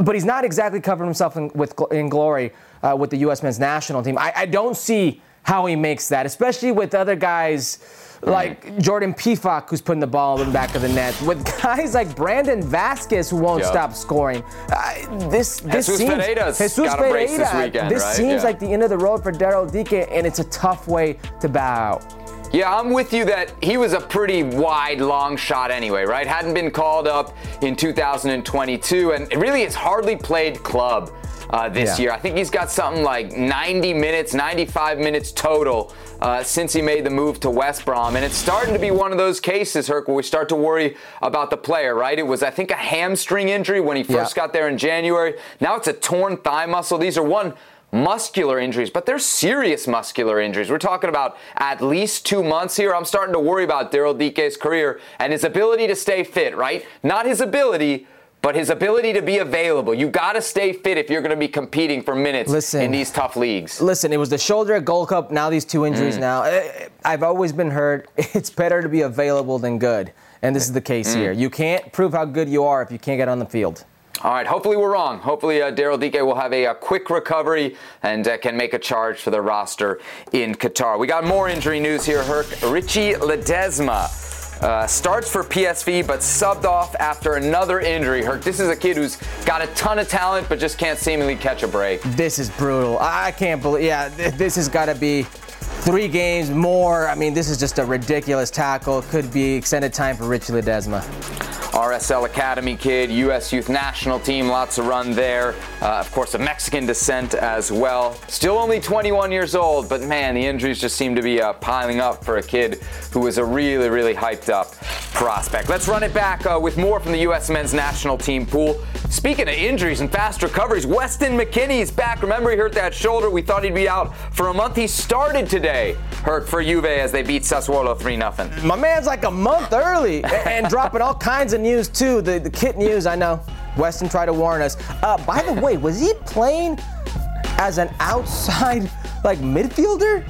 B: but he's not exactly covered himself in, with, in glory uh, with the U.S. men's national team. I, I, don't see how he makes that, especially with other guys like Jordan Pefok, who's putting the ball in the back of the net, with guys like Brandon Vazquez, who won't yep. stop scoring. Uh, this this
A: Jesus
B: seems
A: Jesus Ferreira. This, weekend,
B: this
A: right?
B: seems
A: yeah.
B: like the end of the road for Daryl Dike, and it's a tough way to bow out.
A: Yeah, I'm with you that he was a pretty wide, long shot anyway, right? Hadn't been called up in 2022, and really it's hardly played club uh, this yeah. year. I think he's got something like 90 minutes, 95 minutes total uh, since he made the move to West Brom. And it's starting to be one of those cases, Herc, where we start to worry about the player, right? It was, I think, a hamstring injury when he first yeah. got there in January. Now it's a torn thigh muscle. These are one muscular injuries, but they're serious muscular injuries. We're talking about at least two months here. I'm starting to worry about Daryl Dike's career and his ability to stay fit, right? Not his ability, but his ability to be available. You got to stay fit if you're going to be competing for minutes
B: Listen.
A: in these tough leagues.
B: Listen, it was the shoulder at Gold Cup. Now these two injuries.
A: Mm.
B: Now Eh, I've always been heard it's better to be available than good, and this is the case
A: Mm.
B: here. You can't prove how good you are if you can't get on the field.
A: All right, hopefully we're wrong. Hopefully uh, Daryl Dike will have a, a quick recovery and uh, can make a charge for the roster in Qatar. We got more injury news here, Herc. Richie Ledesma. Uh, starts for PSV but subbed off after another injury. Herc, this is a kid who's got a ton of talent but just can't seemingly catch a break.
B: This is brutal. I, I can't believe. Yeah, th- this has got to be three games more. I mean, this is just a ridiculous tackle. Could be extended time for Richie Ledesma.
A: RSL Academy kid, U.S. Youth National Team, lots of run there. Uh, of course, of Mexican descent as well. Still only 21 years old, but man, the injuries just seem to be uh, piling up for a kid who was a really, really hyped up prospect. Let's run it back uh, with more from the U.S. men's national team pool. Speaking of injuries and fast recoveries, Weston McKennie's back. Remember, he hurt that shoulder. We thought he'd be out for a month. He started today, hurt for Juve as they beat Sassuolo 3 0.
B: My man's like a month early and dropping all kinds of news too. The, the kit news, I know. Weston tried to warn us. Uh, by the way, was he playing as an outside like midfielder?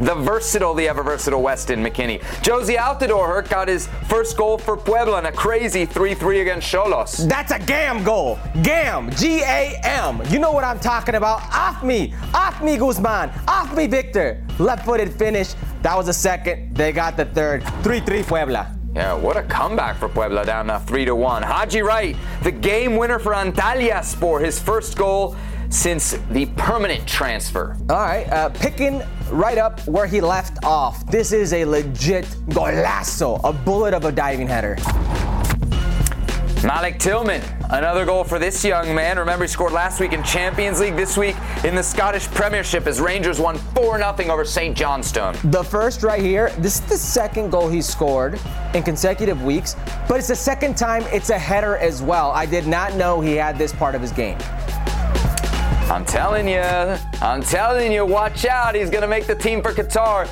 A: The versatile, the ever versatile Weston McKennie. Jozy Altidore got his first goal for Puebla in a crazy 3 3 against Xolos.
B: That's a GAM goal. GAM. G A M. You know what I'm talking about. Off me. Off me, Guzman. Off me, Victor. Left footed finish. That was the second. They got the third. 3 3 Puebla.
A: Yeah, what a comeback for Puebla down now 3 to 1. Haji Wright, the game winner for Antalyaspor, his first goal since the permanent transfer.
B: All right, uh, picking right up where he left off. This is a legit golazo, a bullet of a diving header.
A: Malik Tillman, another goal for this young man. Remember, he scored last week in Champions League, this week in the Scottish Premiership as Rangers won 4 0 over St. Johnstone.
B: The first right here, this is the second goal he scored in consecutive weeks, but it's the second time it's a header as well. I did not know he had this part of his game.
A: I'm telling you, I'm telling you, watch out. He's going to make the team for Qatar.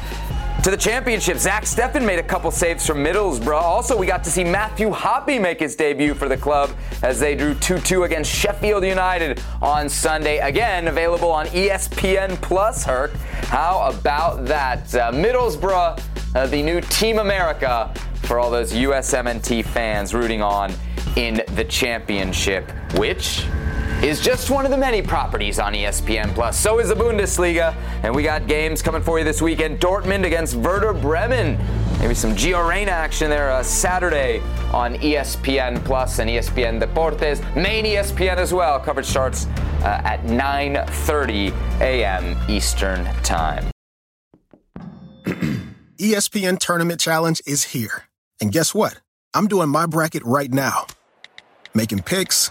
A: To the championship, Zach Steffen made a couple saves from Middlesbrough. Also, we got to see Matthew Hoppe make his debut for the club as they drew 2 2 against Sheffield United on Sunday. Again, available on ESPN Plus, Herc. How about that? Uh, Middlesbrough, uh, the new Team America for all those USMNT fans rooting on in the championship, which is just one of the many properties on ESPN Plus. So is the Bundesliga, and we got games coming for you this weekend. Dortmund against Werder Bremen. Maybe some Gio Reyna action there uh, Saturday on ESPN Plus and ESPN Deportes. Main ESPN as well. Coverage starts uh, at 9:30 a.m. Eastern Time.
G: ESPN Tournament Challenge is here. And guess what? I'm doing my bracket right now. Making picks,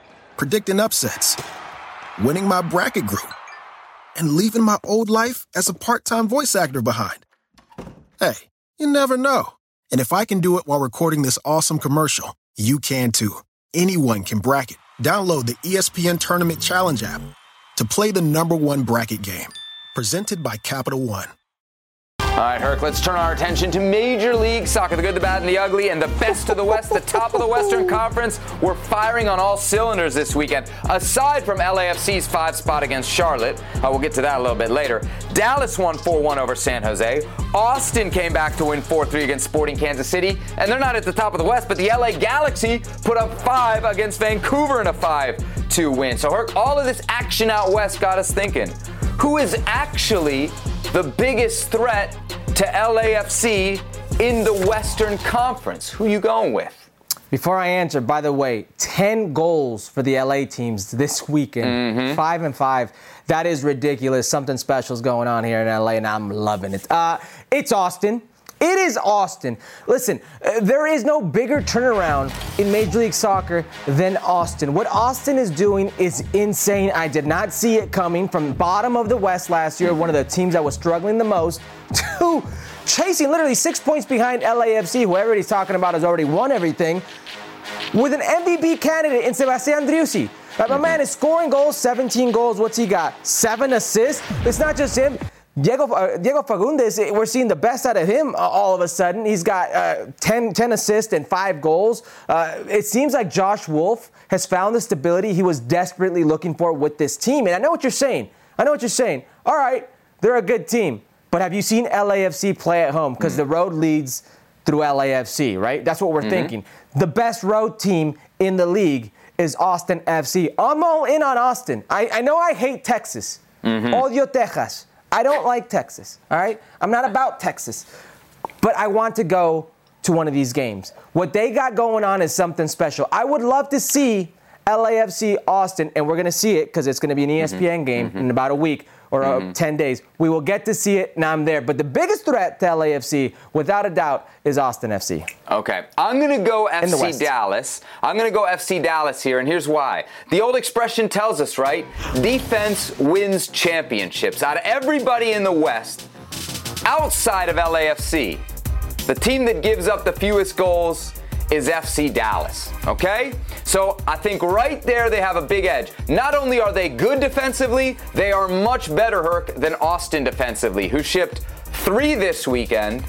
G: predicting upsets, winning my bracket group, and leaving my old life as a part time voice actor behind. Hey, you never know. And if I can do it while recording this awesome commercial, you can too. Anyone can bracket. Download the ESPN Tournament Challenge app to play the number one bracket game. Presented by Capital One.
A: All right, Herc, let's turn our attention to Major League Soccer. The good, the bad, and the ugly, and the best of the West, the top of the Western Conference. We're firing on all cylinders this weekend. Aside from LAFC's five spot against Charlotte, uh, we'll get to that a little bit later. Dallas won 4 1 over San Jose. Austin came back to win 4 3 against Sporting Kansas City. And they're not at the top of the West, but the LA Galaxy put up 5 against Vancouver in a 5 2 win. So, Herc, all of this action out West got us thinking who is actually the biggest threat to LAFC in the Western Conference? Who you going with?
B: Before I answer, by the way, 10 goals for the LA teams this weekend.
A: Mm-hmm.
B: Five and five. That is ridiculous. Something special is going on here in LA, and I'm loving it. Uh, it's Austin. It is Austin. Listen, uh, there is no bigger turnaround in Major League Soccer than Austin. What Austin is doing is insane. I did not see it coming from the bottom of the West last year, one of the teams that was struggling the most, to chasing literally six points behind LAFC, who everybody's talking about has already won everything, with an MVP candidate in Sebastian Driussi. Like my man is scoring goals, 17 goals. What's he got? Seven assists. It's not just him. Diego, uh, Diego Fagundes, eh, we're seeing the best out of him uh, all of a sudden. He's got uh, 10, 10 assists and five goals. Uh, it seems like Josh Wolff has found the stability he was desperately looking for with this team. And I know what you're saying. I know what you're saying. All right, they're a good team. But have you seen LAFC play at home? Because mm. the road leads through LAFC, right? That's what we're mm-hmm. thinking. The best road team in the league is Austin FC. I'm all in on Austin. I, I know I hate Texas. Mm-hmm. Odio Texas. I don't like Texas, all right? I'm not about Texas. But I want to go to one of these games. What they got going on is something special. I would love to see LAFC Austin, and we're going to see it because it's going to be an ESPN mm-hmm. game mm-hmm. in about a week or uh, mm-hmm. 10 days. We will get to see it, and I'm there. But the biggest threat to LAFC, without a doubt, is Austin FC.
A: Okay. I'm going to go FC Dallas. I'm going to go FC Dallas here, and here's why. The old expression tells us, right? Defense wins championships. Out of everybody in the West, outside of LAFC, the team that gives up the fewest goals is FC Dallas. Okay? So I think right there they have a big edge. Not only are they good defensively, they are much better, Herc, than Austin defensively, who shipped three this weekend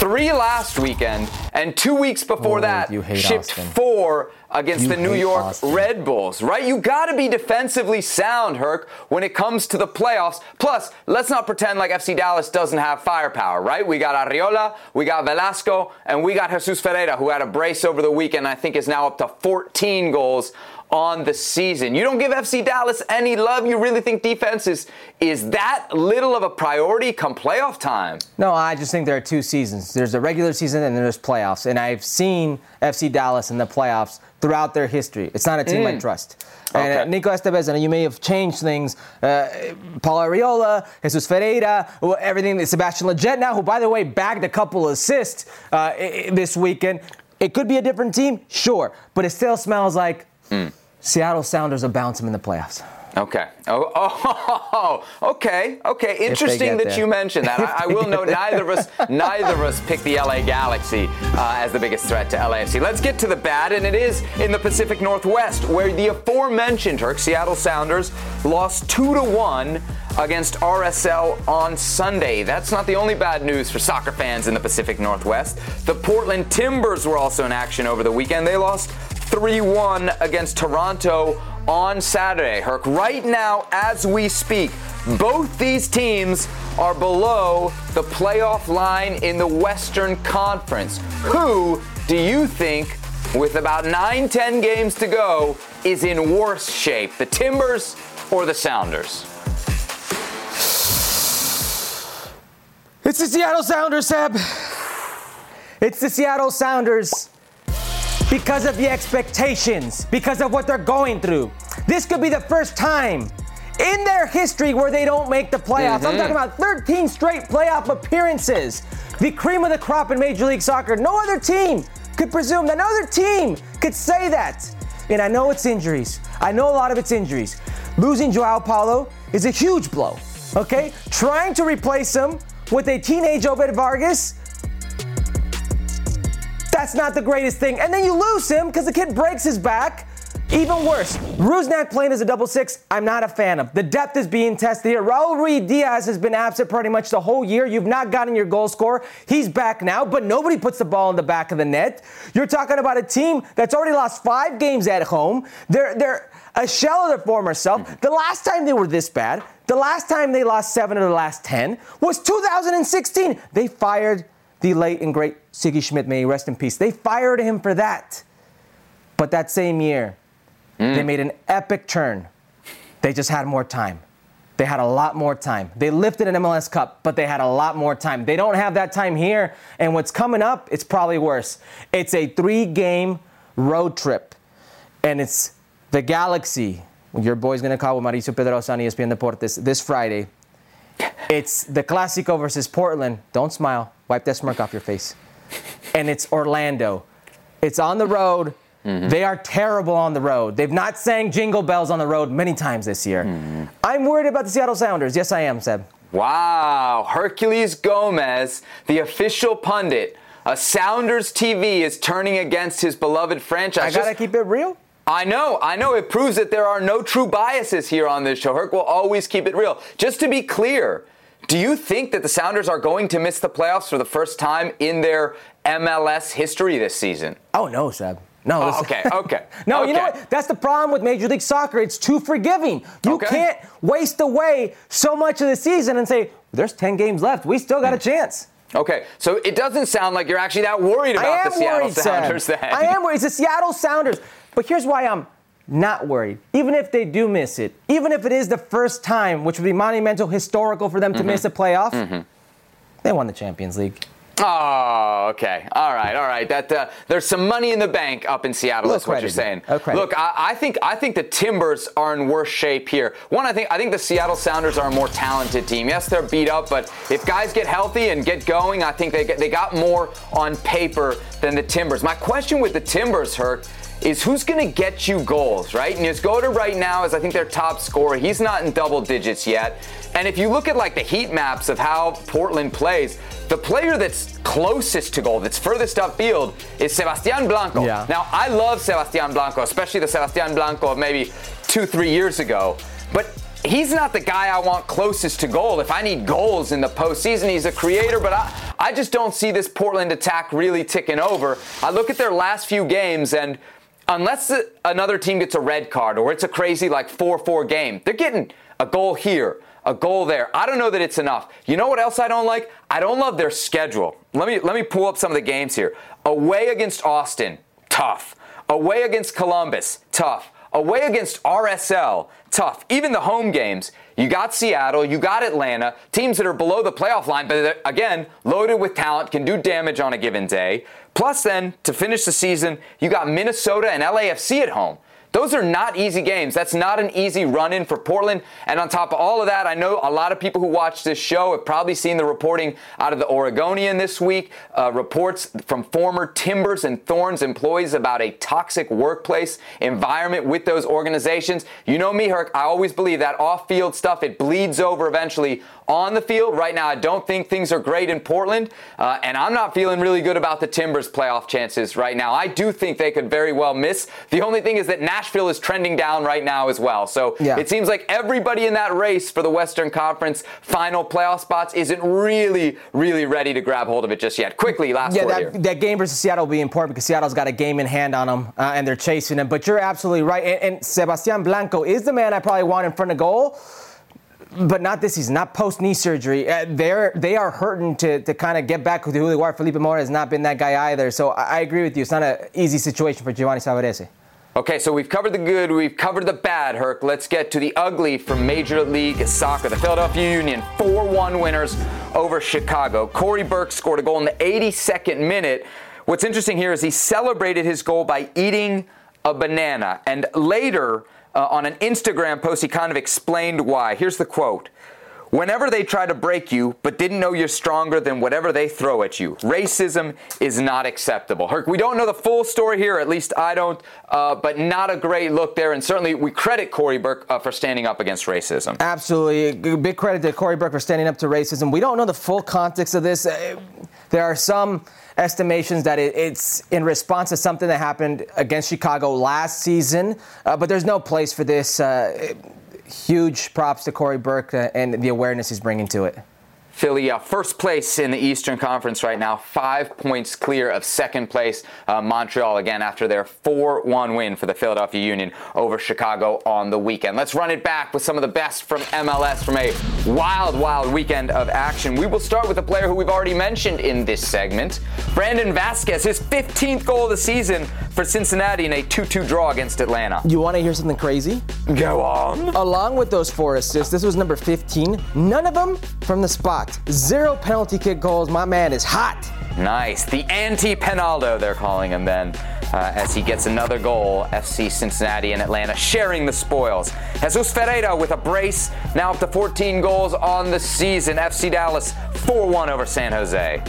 A: three last weekend, and two weeks before oh, that, shipped Austin. four against you the New York. Red Bulls, right? You got to be defensively sound, Herc, when it comes to the playoffs. Plus, let's not pretend like FC Dallas doesn't have firepower, right? We got Arriola, we got Velasco, and we got Jesus Ferreira, who had a brace over the weekend. I think is now up to 14 goals on the season. You don't give FC Dallas any love. You really think defense is, is that little of a priority come playoff time?
B: No, I just think there are two seasons. There's a regular season and then there's playoffs. And I've seen FC Dallas in the playoffs throughout their history. It's not a team mm. I trust. And uh, Nico Estevez, and you may have changed things. Uh, Paul Arriola, Jesus Ferreira, everything. Sebastian Lletget now, who, by the way, bagged a couple assists uh, this weekend. It could be a different team, sure, but it still smells like mm. Seattle Sounders will bounce them in the playoffs.
A: Okay. Oh, oh, okay. Okay. Interesting that there. you mentioned that. I, I will note neither of us, neither of us picked the LA Galaxy uh, as the biggest threat to LAFC. Let's get to the bad, and it is in the Pacific Northwest, where the aforementioned Turk Seattle Sounders lost two to one against RSL on Sunday. That's not the only bad news for soccer fans in the Pacific Northwest. The Portland Timbers were also in action over the weekend. They lost 3 1 against Toronto on Saturday. Herc, right now, as we speak, both these teams are below the playoff line in the Western Conference. Who do you think, with about 9 10 games to go, is in worse shape, the Timbers or the Sounders?
B: It's the Seattle Sounders, Seb. It's the Seattle Sounders because of the expectations, because of what they're going through. This could be the first time in their history where they don't make the playoffs. Mm-hmm. I'm talking about 13 straight playoff appearances. The cream of the crop in Major League Soccer. No other team could presume that. No other team could say that. And I know it's injuries. I know a lot of it's injuries. Losing Joao Paulo is a huge blow. Okay? Trying to replace him with a teenage Obed Vargas that's not the greatest thing. And then you lose him because the kid breaks his back. Even worse, Rusnak playing as a double six, I'm not a fan of. The depth is being tested here. Raul Ruidiaz has been absent pretty much the whole year. You've not gotten your goal scorer. He's back now, but nobody puts the ball in the back of the net. You're talking about a team that's already lost five games at home. They're, they're a shell of their former self. The last time they were this bad, the last time they lost seven of the last 10 was 2016. They fired the late and great Sigi Schmidt, may rest in peace. They fired him for that. But that same year, mm. they made an epic turn. They just had more time. They had a lot more time. They lifted an MLS Cup, but they had a lot more time. They don't have that time here. And what's coming up, it's probably worse. It's a three game road trip, and it's the Galaxy. Your boy's going to call with Mauricio Pedroza on ESPN Deportes this Friday. It's the Clasico versus Portland. Don't smile. Wipe that smirk off your face. And it's Orlando. It's on the road. Mm-hmm. They are terrible on the road. They've not sang jingle bells on the road many times this year. Mm-hmm. I'm worried about the Seattle Sounders. Yes, I am, Seb.
A: Wow. Herculez Gomez, the official pundit, a Sounders TV is turning against his beloved franchise.
B: I gotta Just, keep it real.
A: I know, I know. It proves that there are no true biases here on this show. Herc will always keep it real. Just to be clear, do you think that the Sounders are going to miss the playoffs for the first time in their MLS history this season?
B: Oh no, Seb. No.
A: Oh, okay. Okay.
B: no,
A: okay.
B: you know what? That's the problem with Major League Soccer. It's too forgiving. You okay. can't waste away so much of the season and say there's 10 games left. We still got a hmm. chance.
A: Okay, so it doesn't sound like you're actually that worried about the Seattle worried, Sounders
B: Sam. then. I am worried. It's the Seattle Sounders. But here's why I'm not worried. Even if they do miss it, even if it is the first time, which would be monumental, historical for them to mm-hmm. miss a playoff, mm-hmm. they won the Champions League.
A: Oh, okay. All right, all right. That uh, there's some money in the bank up in Seattle. That's what you're saying.
B: Okay.
A: Look, I, I, think I think the Timbers are in worse shape here. One, I think I think the Seattle Sounders are a more talented team. Yes, they're beat up, but if guys get healthy and get going, I think they get, they got more on paper than the Timbers. My question with the Timbers, Herc, is who's going to get you goals, right? And Niezgoda right now is, I think, their top scorer. He's not in double digits yet. And if you look at like the heat maps of how Portland plays, the player that's closest to goal, that's furthest upfield, is Sebastian Blanco. Yeah. Now, I love Sebastian Blanco, especially the Sebastian Blanco of maybe two, three years ago. But he's not the guy I want closest to goal. If I need goals in the postseason, he's a creator, but I, I just don't see this Portland attack really ticking over. I look at their last few games, and unless another team gets a red card or it's a crazy like 4 4 game, they're getting a goal here, a goal there. I don't know that it's enough. You know what else I don't like? I don't love their schedule. Let me let me pull up some of the games here. Away against Austin, tough. Away against Columbus, tough. Away against RSL, tough. Even the home games, you got Seattle, you got Atlanta, teams that are below the playoff line, but again, loaded with talent, can do damage on a given day. Plus, then, to finish the season, you got Minnesota and LAFC at home. Those are not easy games. That's not an easy run in for Portland. And on top of all of that, I know a lot of people who watch this show have probably seen the reporting out of the Oregonian this week. Uh, reports from former Timbers and Thorns employees about a toxic workplace environment with those organizations. You know me, Herc. I always believe that off field stuff, it bleeds over eventually on the field. Right now, I don't think things are great in Portland. Uh, and I'm not feeling really good about the Timbers' playoff chances right now. I do think they could very well miss. The only thing is that now Nashville is trending down right now as well. So yeah. it seems like everybody in that race for the Western Conference final playoff spots isn't really, really ready to grab hold of it just yet. Quickly, last year.
B: yeah,
A: that,
B: that, game versus Seattle will be important because Seattle's got a game in hand on them uh, and they're chasing them. But you're absolutely right. And, and Sebastian Blanco is the man I probably want in front of goal but not this season, not post knee surgery. Uh, they're they are hurting to, to kind of get back to who they. Felipe Mora has not been that guy either. So I, I agree with you. It's not an easy situation for Giovanni Savarese.
A: Okay, so we've covered the good, we've covered the bad, Herc. Let's get to the ugly from Major League Soccer. The Philadelphia Union, 4 1 winners over Chicago. Cory Burke scored a goal in the 82nd minute. What's interesting here is he celebrated his goal by eating a banana. And later, uh, on an Instagram post, he kind of explained why. Here's the quote Whenever they try to break you, but didn't know you're stronger than whatever they throw at you, racism is not acceptable. Herc, we don't know the full story here, at least I don't, uh, but not a great look there. And certainly we credit Cory Burke uh, for standing up against racism.
B: Absolutely. Big credit to Cory Burke for standing up to racism. We don't know the full context of this. Uh, there are some estimations that it's in response to something that happened against Chicago last season, uh, but there's no place for this. Uh, huge props to Cory Burke uh, and the awareness he's bringing to it.
A: Philly, uh, first place in the Eastern Conference right now, five points clear of second place. Uh, Montreal again after their 4 1 win for the Philadelphia Union over Chicago on the weekend. Let's run it back with some of the best from MLS from a wild, wild weekend of action. We will start with a player who we've already mentioned in this segment Brandon Vazquez, his 15th goal of the season for Cincinnati in a 2 2 draw against Atlanta.
B: You want to hear something crazy?
A: Go on.
B: Along with those four assists, this was number 15, none of them from the spot. Zero penalty kick goals. My man is hot.
A: Nice. The anti Penaldo, they're calling him then. Uh, as he gets another goal. FC Cincinnati and Atlanta sharing the spoils. Jesus Ferreira with a brace, now up to 14 goals on the season. FC Dallas 4 1 over San Jose.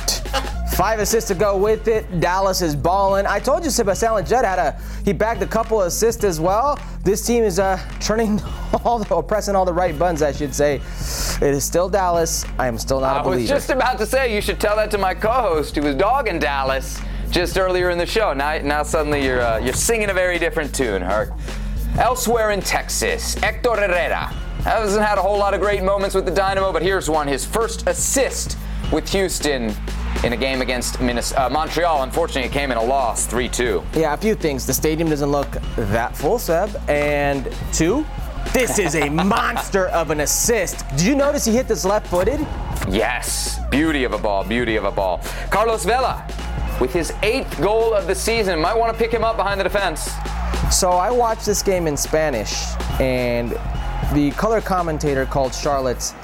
B: Five assists to go with it. Dallas is balling. I told you Sebastian Lletget had a he bagged a couple assists as well. This team is uh, turning all the, or pressing all the right buttons, I should say. It is still Dallas. I am still not a
A: I
B: believer.
A: I was just about to say you should tell that to my co-host who was dogging Dallas just earlier in the show. Now, now suddenly you're uh, you're singing a very different tune, Herc. Elsewhere in Texas, Hector Herrera hasn't had a whole lot of great moments with the Dynamo, but here's one: his first assist with Houston in a game against uh, Montreal. Unfortunately, it came in a loss, 3-2.
B: Yeah, a few things. The stadium doesn't look that full, Seb. And two, this is a monster of an assist. Did you notice he hit this left footed?
A: Yes, beauty of a ball, beauty of a ball. Carlos Vela with his eighth goal of the season. Might want to pick him up behind the defense.
B: So I watched this game in Spanish, and the color commentator called Charlotte's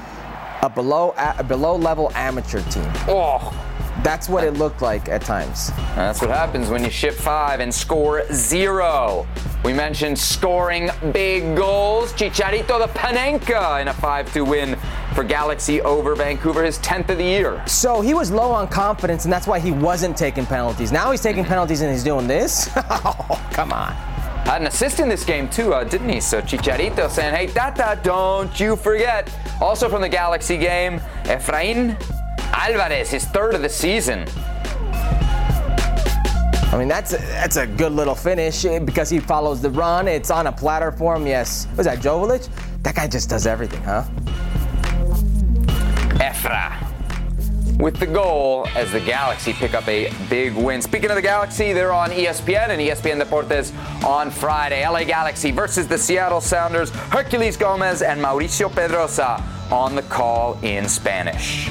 B: a below a below level amateur team.
A: Oh,
B: That's what it looked like at times.
A: that's what happens when you ship five and score zero. We mentioned scoring big goals. Chicharito the Panenka in a 5-2 win for Galaxy over Vancouver, his 10th of the year.
B: So he was low on confidence, and that's why he wasn't taking penalties. Now he's taking penalties and he's doing this. oh, come on.
A: Had an assist in this game too, uh, didn't he? So Chicharito saying, "Hey, Tata, don't you forget." Also from the Galaxy game, Efrain Alvarez, his third of the season.
B: I mean, that's a, that's a good little finish eh, because he follows the run. It's on a platter for him. Yes. Was that Jovic? That guy just does everything, huh?
A: Efra with the goal as the Galaxy pick up a big win. Speaking of the Galaxy, they're on ESPN and ESPN Deportes on Friday. LA Galaxy versus the Seattle Sounders. Herculez Gomez and Mauricio Pedroza on the call in Spanish.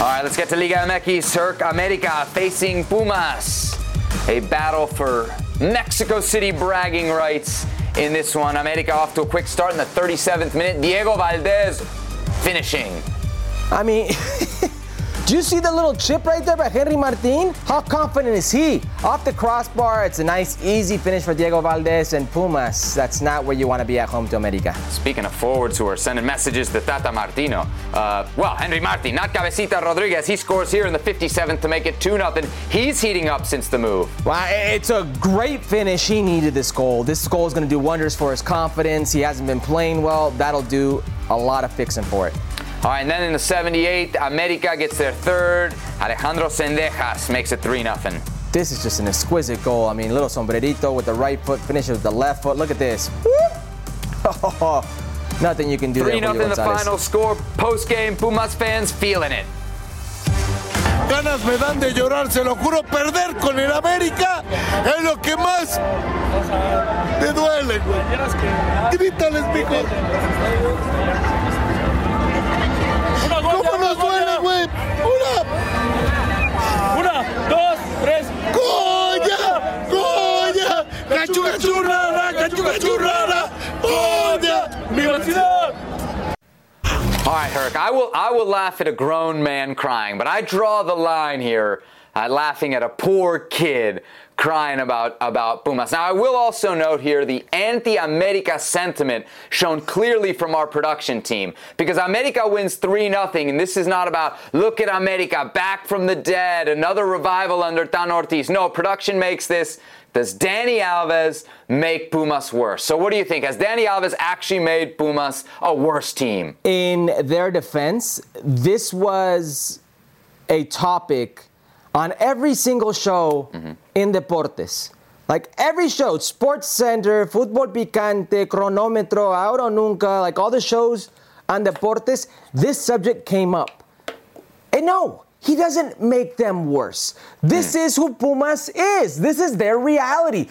A: All right, let's get to Liga MX. Cirque America facing Pumas. A battle for Mexico City bragging rights in this one. America off to a quick start in the 37th minute. Diego Valdez finishing.
B: I mean, do you see the little chip right there by Henry Martin? How confident is he? Off the crossbar, it's a nice, easy finish for Diego Valdez and Pumas. That's not where you want to be at home to America.
A: Speaking of forwards who are sending messages to Tata Martino, uh, well, Henry Martin, not Cabecita Rodriguez. He scores here in the 57th to make it 2 0. He's heating up since the move.
B: Well, it's a great finish. He needed this goal. This goal is going to do wonders for his confidence. He hasn't been playing well. That'll do a lot of fixing for it.
A: All right, and then in the 78th, America gets their third. Alejandro Zendejas makes it 3 0.
B: This is just an exquisite goal. I mean, little sombrerito with the right foot, finishes with the left foot. Look at this. Oh, nothing you can do
A: 3
B: there.
A: 0
B: Julio
A: the final score. Post game, Pumas fans feeling it.
H: Ganas me dan de llorar, se lo juro, perder con el América es lo que más me duele, güey. Grítales, mijo. ¿Cómo nos duele, güey? Una. Una, dos, tres. ¡Goya! ¡Goya! ¡Cachuga churrada! ¡Cachuga churrada! ¡Goya! ¡Viva
A: All right, Herc, I will, I will laugh at a grown man crying, but I draw the line here at laughing at a poor kid crying about, about Pumas. Now, I will also note here the anti America sentiment shown clearly from our production team because America wins 3 0, and this is not about look at America back from the dead, another revival under Tan Ortiz. No, production makes this. Does Dani Alves make Pumas worse? So, what do you think? Has Dani Alves actually made Pumas a worse team?
B: In their defense, this was a topic on every single show mm-hmm. in Deportes. Like every show, Sports Center, Football Picante, Cronómetro, Ahora Nunca, like all the shows on Deportes, this subject came up. And no, he doesn't make them worse. This mm. is who Pumas is. This is their reality.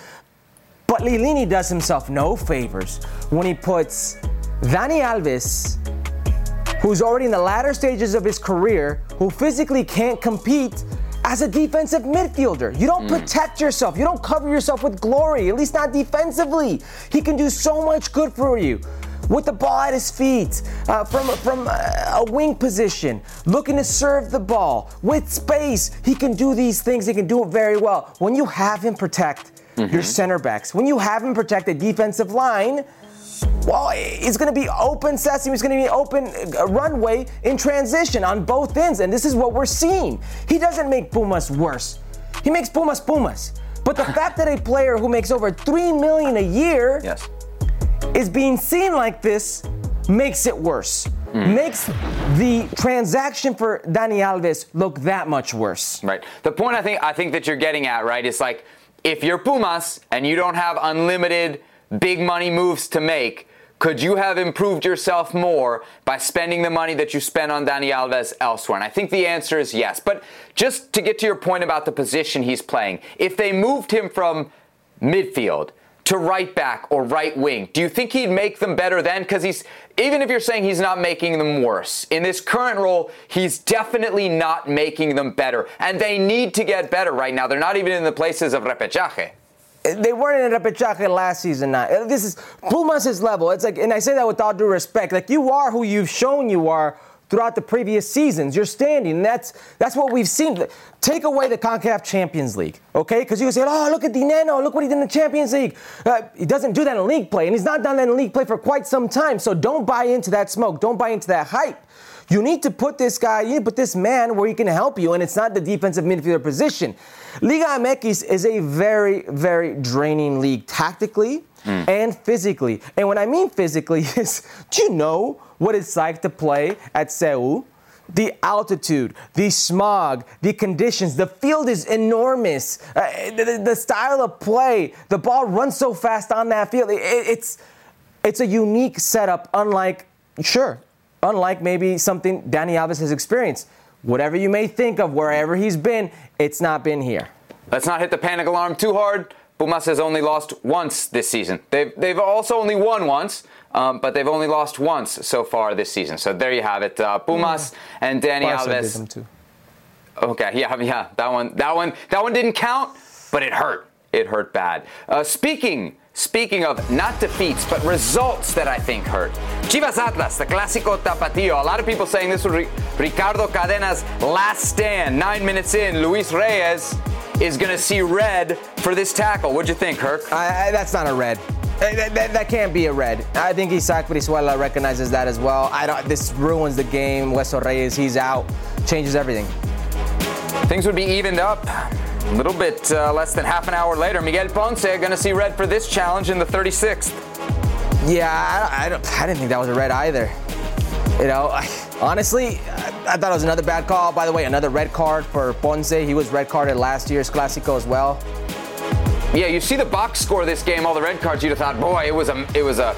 B: But Lillini does himself no favors when he puts Dani Alves, who's already in the latter stages of his career, who physically can't compete as a defensive midfielder. You don't mm. protect yourself. You don't cover yourself with glory, at least not defensively. He can do so much good for you. With the ball at his feet, uh, from, from a wing position, looking to serve the ball, with space, he can do these things. He can do it very well. When you have him protect mm-hmm. your center backs, when you have him protect the defensive line, well, it's going to be open sesame. It's going to be open uh, runway in transition on both ends, and this is what we're seeing. He doesn't make Pumas worse. He makes Pumas Pumas. But the fact that a player who makes over three million a year
A: yes.
B: is being seen like this makes it worse. Mm. Makes the transaction for Dani Alves look that much worse.
A: Right. The point I think I think that you're getting at, right, is like if you're Pumas and you don't have unlimited big money moves to make, could you have improved yourself more by spending the money that you spent on Dani Alves elsewhere? And I think the answer is yes. But just to get to your point about the position he's playing, if they moved him from midfield to right back or right wing, do you think he'd make them better then? Because he's, even if you're saying he's not making them worse, in this current role, he's definitely not making them better. And they need to get better right now. They're not even in the places of repechaje
B: they weren't in repechaje last season. Now this is Pumas' level. It's like, and I say that with all due respect. Like you are who you've shown you are throughout the previous seasons. You're standing. That's that's what we've seen. Take away the Concacaf Champions League, okay? Because you say, oh, look at Dinenno, look what he did in the Champions League. Uh, he doesn't do that in league play, and he's not done that in league play for quite some time. So don't buy into that smoke. Don't buy into that hype. You need to put this guy, you need to put this man where he can help you, and it's not the defensive midfielder position. Liga MX is a very, very draining league tactically mm. and physically. And what I mean physically is, do you know what it's like to play at CU? the altitude, the smog, the conditions. The field is enormous. Uh, the, the, style of play, the ball runs so fast on that field. It, it's it's a unique setup, unlike sure unlike maybe something Dani Alves has experienced. Whatever you may think of wherever he's been, it's not been here.
A: Let's not hit the panic alarm too hard. Pumas has only lost once this season. They've, they've also only won once, um, but they've only lost once so far this season. So there you have it. Uh, Pumas yeah. and Dani Barca Alves. Okay, yeah, yeah, that one, that one, that one didn't count, but it hurt. It hurt bad. Uh, speaking Speaking of not defeats, but results that I think hurt. Chivas Atlas, the Clásico Tapatío. A lot of people saying this was Ricardo Cadena's last stand. Nine minutes in, Luis Reyes is going to see red for this tackle. What'd you think, Herc?
B: that's not a red. Eh, that, that, that, can't be a red. I think Isaac Brizuela recognizes that as well. I don't. This ruins the game. Hueso Reyes, he's out. Changes everything.
A: Things would be evened up. A little bit uh, less than half an hour later, Miguel Ponce going to see red for this challenge in the 36th.
B: Yeah, I, I, I, didn't think that was a red either. You know, I, honestly, I, I, thought it was another bad call. By the way, another red card for Ponce. He was red carded last year's Clásico as well.
A: Yeah, you see the box score of this game, all the red cards. You'd have thought, boy, it was a, it was a,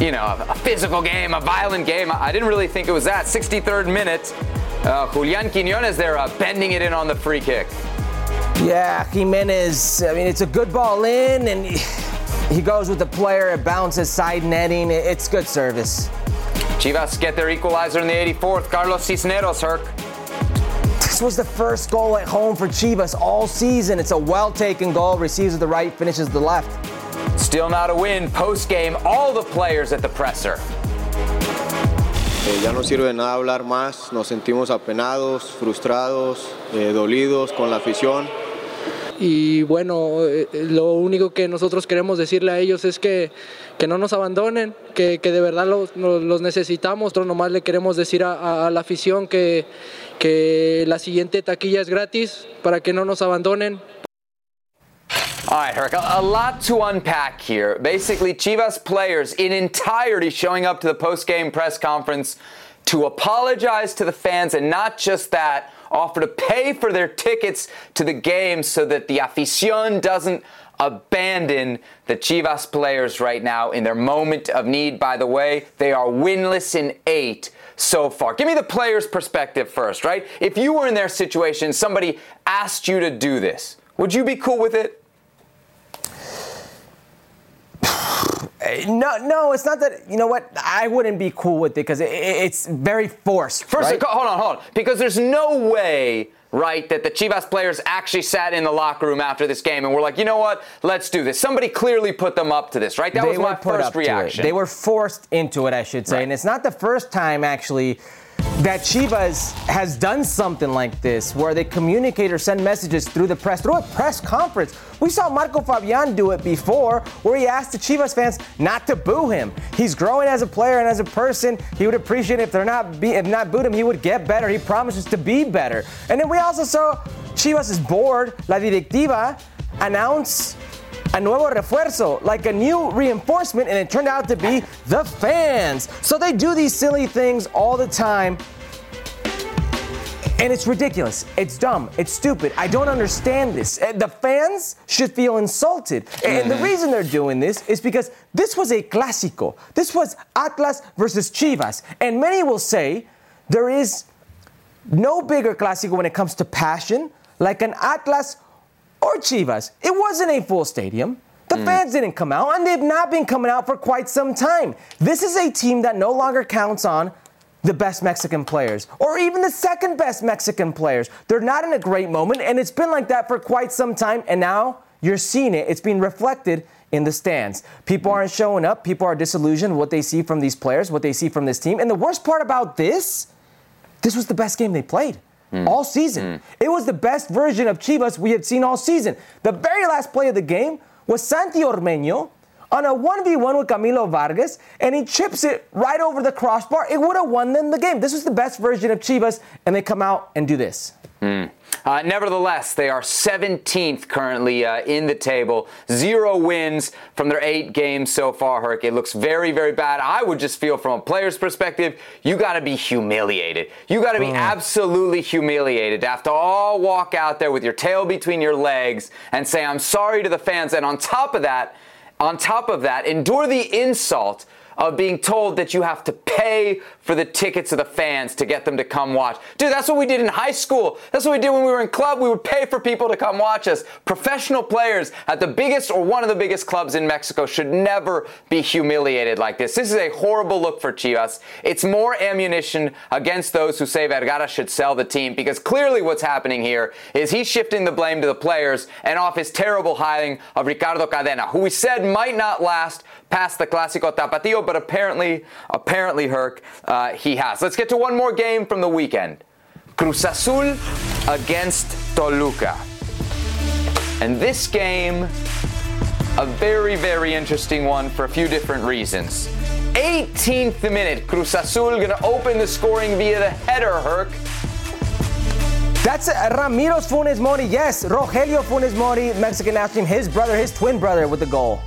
A: you know, a physical game, a violent game. I didn't really think it was that. 63rd minute, uh, Julian Quinones there, uh, bending it in on the free kick.
B: Yeah, Jimenez, I mean, it's a good ball in, and he goes with the player, it bounces side netting. It's good service.
A: Chivas get their equalizer in the 84th. Carlos Cisneros, Herc.
B: This was the first goal at home for Chivas all season. It's a well taken goal, receives with the right, finishes the left.
A: Still not a win. Post game, all the players at the presser.
I: Eh, ya no sirve de nada hablar más, nos sentimos apenados, frustrados, eh, dolidos con la afición.
J: y bueno, eh, lo único que nosotros queremos decirle a ellos es que, que no nos abandonen, que, que de verdad los, los, necesitamos. Nosotros nomás le queremos decir a, a, la afición que, que la siguiente taquilla es gratis para que no nos abandonen.
A: All right, Herc, a lot to unpack here. Basically, Chivas players in entirety showing up to the post-game press conference to apologize to the fans, and not just that, offer to pay for their tickets to the game so that the afición doesn't abandon the Chivas players right now in their moment of need. By the way, they are winless in eight so far. Give me the players' perspective first, right? If you were in their situation, somebody asked you to do this, would you be cool with it?
B: Uh, no, no, it's not that. You know what? I wouldn't be cool with it because it, it's very forced.
A: First,
B: right?
A: hold on, hold on. Because there's no way, right, that the Chivas players actually sat in the locker room after this game and were like, you know what? Let's do this. Somebody clearly put them up to this, right? That
B: they
A: was my first reaction.
B: They were forced into it, I should say.
A: Right.
B: And it's not the first time, actually, that Chivas has done something like this, where they communicate or send messages through the press, through a press conference. We saw Marco Fabian do it before, where he asked the Chivas fans not to boo him. He's growing as a player and as a person. He would appreciate if they're not be, if not booed him, he would get better. He promises to be better. And then we also saw Chivas' board, La Directiva, announce a nuevo refuerzo, like a new reinforcement, and it turned out to be the fans. So they do these silly things all the time. And it's ridiculous. It's dumb. It's stupid. I don't understand this. Eh, the fans should feel insulted. Eh, and the mm-hmm. reason they're doing this is because this was a clásico. This was Atlas versus Chivas. And many will say there is no bigger clásico when it comes to passion like an Atlas or Chivas. It wasn't a full stadium. The mm. fans didn't come out, and they've not been coming out for quite some time. This is a team that no longer counts on the best Mexican players or even the second best Mexican players. They're not in a great moment, and it's been like that for quite some time, and now you're seeing it. It's being reflected in the stands. People aren't showing up. People are disillusioned with what they see from these players, what they see from this team. And the worst part about this, this was the best game they played mm. all season. Mm. It was the best version of Chivas we had seen all season. The very last play of the game was Santi Ormeño on a 1v1 with Camilo Vargas, and he chips it right over the crossbar. It would have won them the game. This was the best version of Chivas, and they come out and do this.
A: Mm. Uh, nevertheless, they are 17th currently uh, in the table. Zero wins from their eight games so far, Herc. It looks very, very bad. I would just feel from a player's perspective, you got to be humiliated. You got to be absolutely humiliated to have to all walk out there with your tail between your legs and say, I'm sorry to the fans. And on top of that, on top of that, endure the insult of being told that you have to pay for the tickets of the fans to get them to come watch. Dude, that's what we did in high school. That's what we did when we were in club. We would pay for people to come watch us. Professional players at the biggest or one of the biggest clubs in Mexico should never be humiliated like this. This is a horrible look for Chivas. It's more ammunition against those who say Vergara should sell the team because clearly what's happening here is he's shifting the blame to the players and off his terrible hiring of Ricardo Cadena, who we said might not last past the Clásico Tapatío, but apparently, apparently, Herc, uh, he has. Let's get to one more game from the weekend. Cruz Azul against Toluca. And this game, a very, very interesting one for a few different reasons. 18th minute, Cruz Azul gonna open the scoring via the header, Herc.
B: That's uh, Ramiro Funes Mori. Yes, Rogelio Funes Mori, Mexican national team, his brother, his twin brother with the goal.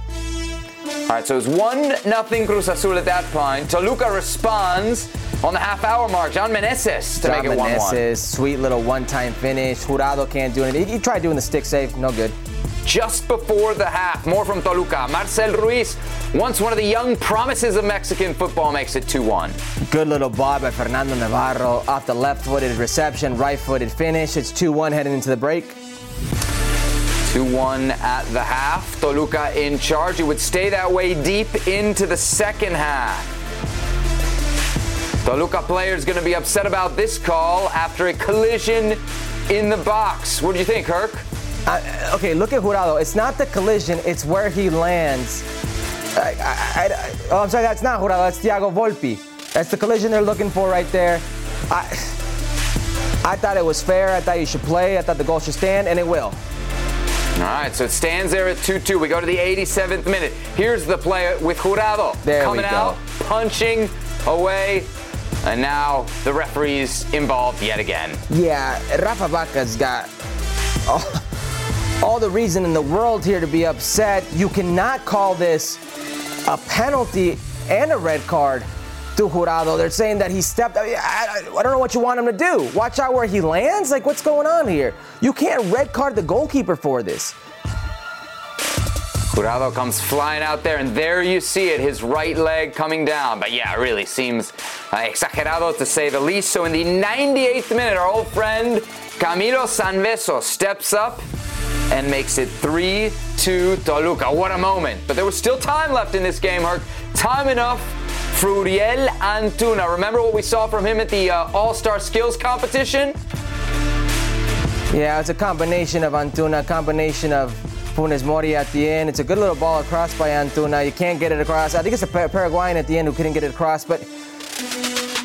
A: All right, so it's 1 nothing Cruz Azul at that point. Toluca responds on the half hour mark. John Meneses to
B: John
A: make it 1 1.
B: sweet little one time finish. Jurado can't do anything. He tried doing the stick save, no good.
A: Just before the half, more from Toluca. Marcel Ruiz, once one of the young promises of Mexican football, makes it 2 1.
B: Good little ball by Fernando Navarro off the left footed reception, right footed finish. It's 2 1 heading into the break.
A: 2 1 at the half. Toluca in charge. It would stay that way deep into the second half. Toluca player is going to be upset about this call after a collision in the box. What do you think, Herc?
B: Uh, okay, look at Jurado. It's not the collision, it's where he lands. I, I, I, oh, I'm sorry, that's not Jurado, that's Thiago Volpi. That's the collision they're looking for right there. I, I thought it was fair. I thought you should play. I thought the goal should stand, and it will.
A: All right, so it stands there at 2 2. We go to the 87th minute. Here's the play with Jurado
B: There we
A: coming out, punching away, and now the referee's involved yet again.
B: Yeah, Rafa Baca's got all, all the reason in the world here to be upset. You cannot call this a penalty and a red card to Jurado. They're saying that he stepped. I, I, I don't know what you want him to do. Watch out where he lands. Like, what's going on here? You can't red card the goalkeeper for this.
A: Jurado comes flying out there, and there you see it, his right leg coming down. But yeah, it really seems uh, exagerado to say the least. So in the 98th minute, our old friend Camilo Sanvezzo steps up and makes it 3 2 Toluca. What a moment. But there was still time left in this game, Herc. Time enough for Uriel Antuna. Remember what we saw from him at the uh, All Star Skills competition?
B: Yeah, it's a combination of Antuna, combination of Funes Mori at the end. It's a good little ball across by Antuna. You can't get it across. I think it's a Paraguayan at the end who couldn't get it across, but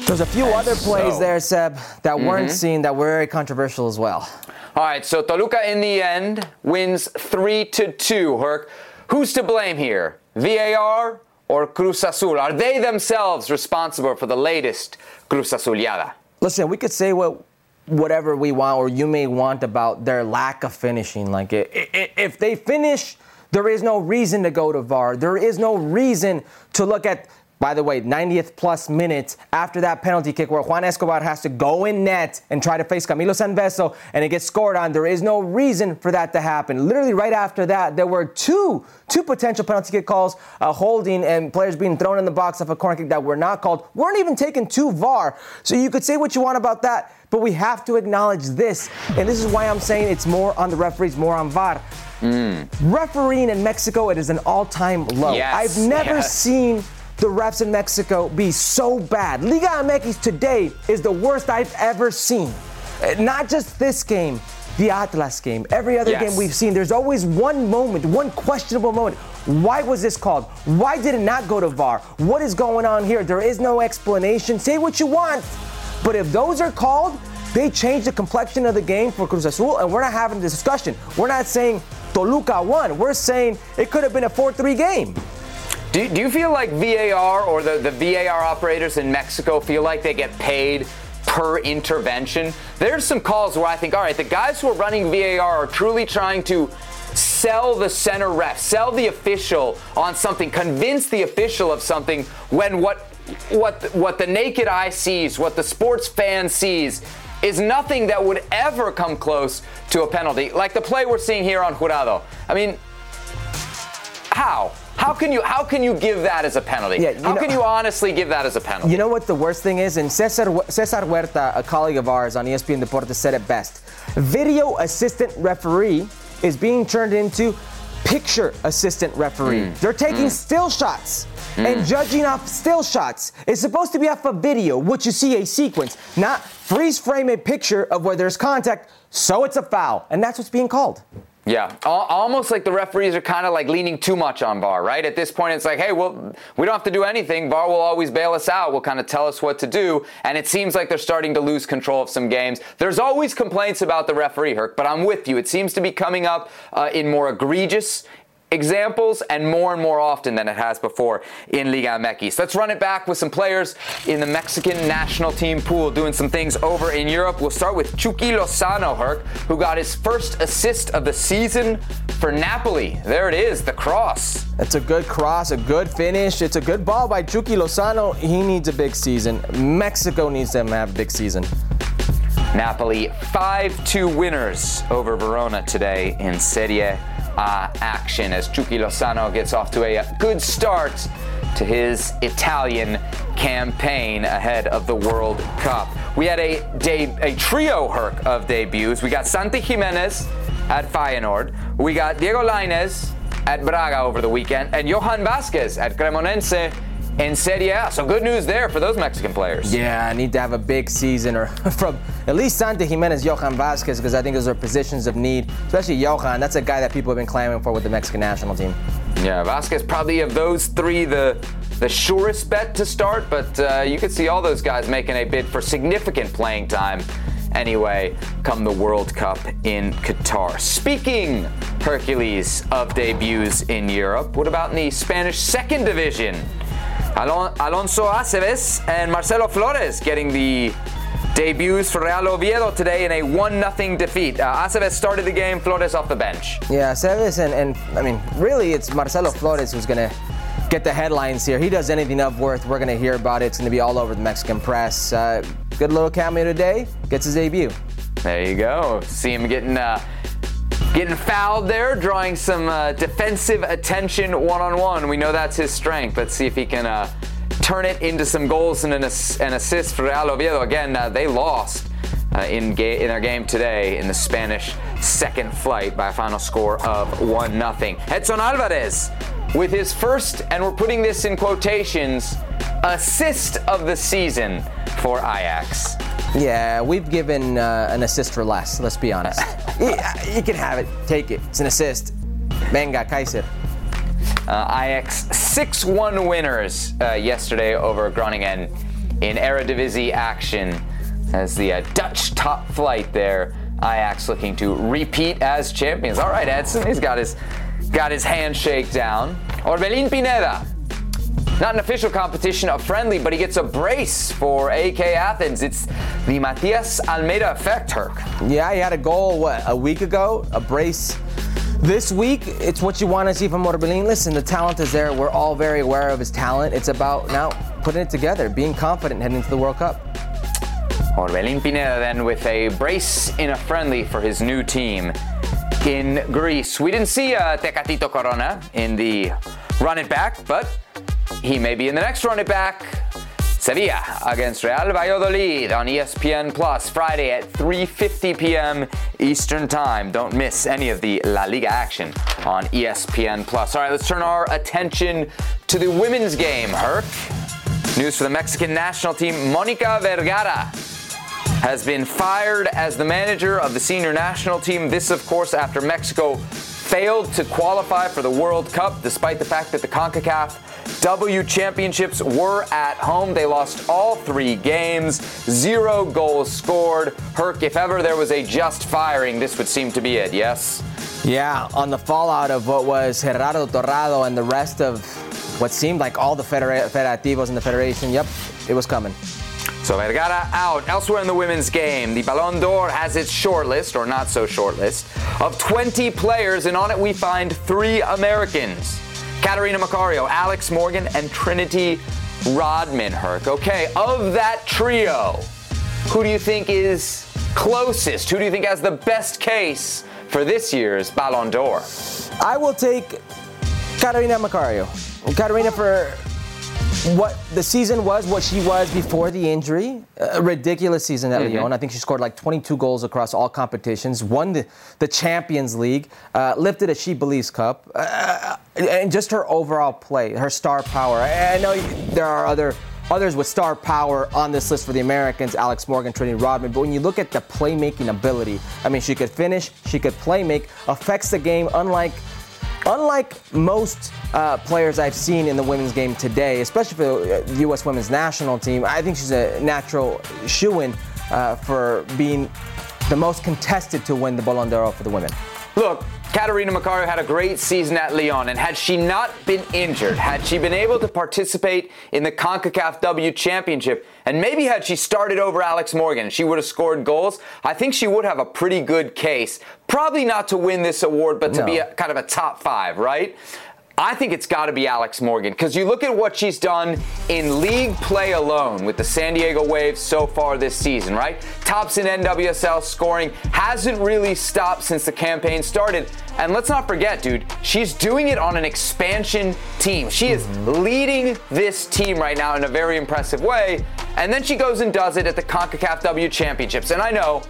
B: there's a few other plays
A: so-
B: there, Seb, that weren't
A: Mhm.
B: seen that were very controversial as well.
A: All right, so Toluca in the end wins 3 to 2. Herc, who's to blame here? VAR or Cruz Azul? Are they themselves responsible for the latest Cruz Azuliada?
B: Listen, we could say what whatever we want or you may want about their lack of finishing. Like i- i- if they finish, there is no reason to go to VAR. There is no reason to look at by the way, 90th plus minutes after that penalty kick where Juan Escobar has to go in net and try to face Camilo Sanvezzo and it gets scored on. There is no reason for that to happen. Literally right after that, there were two two potential penalty kick calls, uh, holding and players being thrown in the box off a corner kick that were not called. weren't even taken to VAR. So you could say what you want about that, but we have to acknowledge this. And this is why I'm saying it's more on the referees, more on VAR. Refereeing in Mexico, it is an all-time low.
A: Yes,
B: I've never
A: yes.
B: seen the refs in Mexico be so bad. Liga MX today is the worst I've ever seen. Uh, Not just this game, the Atlas game, every other
A: Yes.
B: game we've seen. There's always one moment, one questionable moment. Why was this called? Why did it not go to VAR? What is going on here? There is no explanation. Say what you want. But if those are called, they change the complexion of the game for Cruz Azul, and we're not having this discussion. We're not saying Toluca won. We're saying it could have been a 4 3 game.
A: Do, do you feel like VAR or the, the VAR operators in Mexico feel like they get paid per intervention? There's some calls where I think, all right, the guys who are running VAR are truly trying to sell the center ref, sell the official on something, convince the official of something when what what what the naked eye sees, what the sports fan sees is nothing that would ever come close to a penalty, like the play we're seeing here on Jurado. I mean, how? How can you how can you give that as a penalty?
B: Yeah,
A: how
B: know-
A: can you honestly give that as a penalty?
B: You know what the worst thing is? And Cesar, Cesar Huerta, a colleague of ours on ESPN Deportes, said it best. Video assistant referee is being turned into picture assistant referee.
A: Mm.
B: They're taking
A: Mm.
B: still shots and
A: Mm.
B: judging off still shots. It's supposed to be off a video, which you see a sequence, not freeze frame a picture of where there's contact, so it's a foul. And that's what's being called.
A: Yeah, almost like the referees are kind of like leaning too much on VAR, right? At this point, it's like, hey, well, we don't have to do anything. VAR will always bail us out. Will kind of tell us what to do. And it seems like they're starting to lose control of some games. There's always complaints about the referee, Herc, but I'm with you. It seems to be coming up uh, in more egregious examples and more and more often than it has before in Liga MX. Let's run it back with some players in the Mexican national team pool doing some things over in Europe. We'll start with Chucky Lozano, Herc, who got his first assist of the season for Napoli. There it is, the cross.
B: It's a good cross, a good finish. It's a good ball by Chucky Lozano. He needs a big season. Mexico needs them to have a big season.
A: Napoli 5-2 winners over Verona today in Serie A action as Chucky Lozano gets off to a good start to his Italian campaign ahead of the World Cup. We had a, de- a trio herc of debuts. We got Santi Jimenez at Feyenoord. We got Diego Lainez at Braga over the weekend and Johan Vasquez at Cremonense in said, yeah, So good news there for those Mexican players.
B: Yeah, I need to have a big season, or from at least Santi Jimenez, Johan Vasquez, because I think those are positions of need. Especially Johan, that's a guy that people have been clamoring for with the Mexican national team.
A: Yeah, Vasquez probably of those three the the surest bet to start, but uh, you could see all those guys making a bid for significant playing time anyway come the World Cup in Qatar. Speaking Herculez of debuts in Europe. What about in the Spanish second division? Alon- Alonso Aceves and Marcelo Flores getting the debuts for Real Oviedo today in a 1-0 defeat. Uh, Aceves started the game, Flores off the bench.
B: Yeah, Aceves and, and I mean, really, it's Marcelo Flores who's going to get the headlines here. He does anything of worth, we're going to hear about it. It's going to be all over the Mexican press. Uh, good little cameo today. Gets his debut.
A: There you go. See him getting uh, getting fouled there, drawing some uh, defensive attention one-on-one. We know that's his strength. Let's see if he can uh, turn it into some goals and an, ass- an assist for Real Oviedo. Again, uh, they lost uh, in, ga- in their game today in the Spanish second flight by a final score of 1 0. Edson Alvarez with his first, and we're putting this in quotations, assist of the season for Ajax.
B: Yeah, we've given uh, an assist for less, let's be honest. you, you can have it, take it. It's an assist. Venga, Kaiser.
A: Uh, Ajax 6 1 winners uh, yesterday over Groningen in Eredivisie action as the uh, Dutch top flight there. Ajax looking to repeat as champions. All right, Edson, he's got his got his handshake down. Orbelin Pineda. Not an official competition, a friendly, but he gets a brace for AEK Athens. It's the Matias Almeyda effect, Herc.
B: Yeah, he had a goal, what, a week ago? A brace this week, it's what you want to see from Orbelin. Listen, the talent is there. We're all very aware of his talent. It's about now putting it together, being confident heading into the World Cup.
A: Orbelin Pineda then with a brace in a friendly for his new team in Greece. We didn't see uh, Tecatito Corona in the run it back, but he may be in the next run it back. Sevilla against Real Valladolid on ESPN Plus Friday at 3:50 p.m. Eastern Time. Don't miss any of the La Liga action on ESPN Plus. All right, let's turn our attention to the women's game. Herc, news for the Mexican national team: Monica Vergara has been fired as the manager of the senior national team. This, of course, after Mexico failed to qualify for the World Cup, despite the fact that the CONCACAF W championships were at home. They lost all three games, zero goals scored. Herc, if ever there was a just firing, this would seem to be it, yes?
B: Yeah, on the fallout of what was Gerardo Torrado and the rest of what seemed like all the federa- federativos in the federation, yep, it was coming.
A: So Vergara out. Elsewhere in the women's game, the Ballon d'Or has its short list, or not so short list, of 20 players, and on it we find three Americans. Catarina Macario, Alex Morgan, and Trinity Rodman Herc. Okay, of that trio, who do you think is closest? Who do you think has the best case for this year's Ballon d'Or?
B: I will take Catarina Macario. Catarina for what the season was, what she was before the injury. A ridiculous season at
A: Mhm.
B: Lyon. I think she scored like 22 goals across all competitions, won the, the Champions League, uh, lifted a She Believes Cup, uh, and just her overall play, her star power. I, I know there are other others with star power on this list for the Americans, Alex Morgan, Trinity Rodman, but when you look at the playmaking ability, I mean, she could finish, she could play make, affects the game unlike Unlike most uh, players I've seen in the women's game today, especially for the U.S. women's national team, I think she's a natural shoe-in uh, for being the most contested to win the Ballon d'Or for the women.
A: Look, Catarina Macario had a great season at Lyon, and had she not been injured, had she been able to participate in the CONCACAF W Championship, and maybe had she started over Alex Morgan, she would have scored goals, I think she would have a pretty good case. Probably not to win this award, but to
B: No.
A: be a, kind of a top five, right? I think it's got to be Alex Morgan because you look at what she's done in league play alone with the San Diego Waves so far this season, right? Tops in NWSL scoring, hasn't really stopped since the campaign started. And let's not forget, dude, she's doing it on an expansion team. She is leading this team right now in a very impressive way. And then she goes and does it at the CONCACAF W Championships. And I know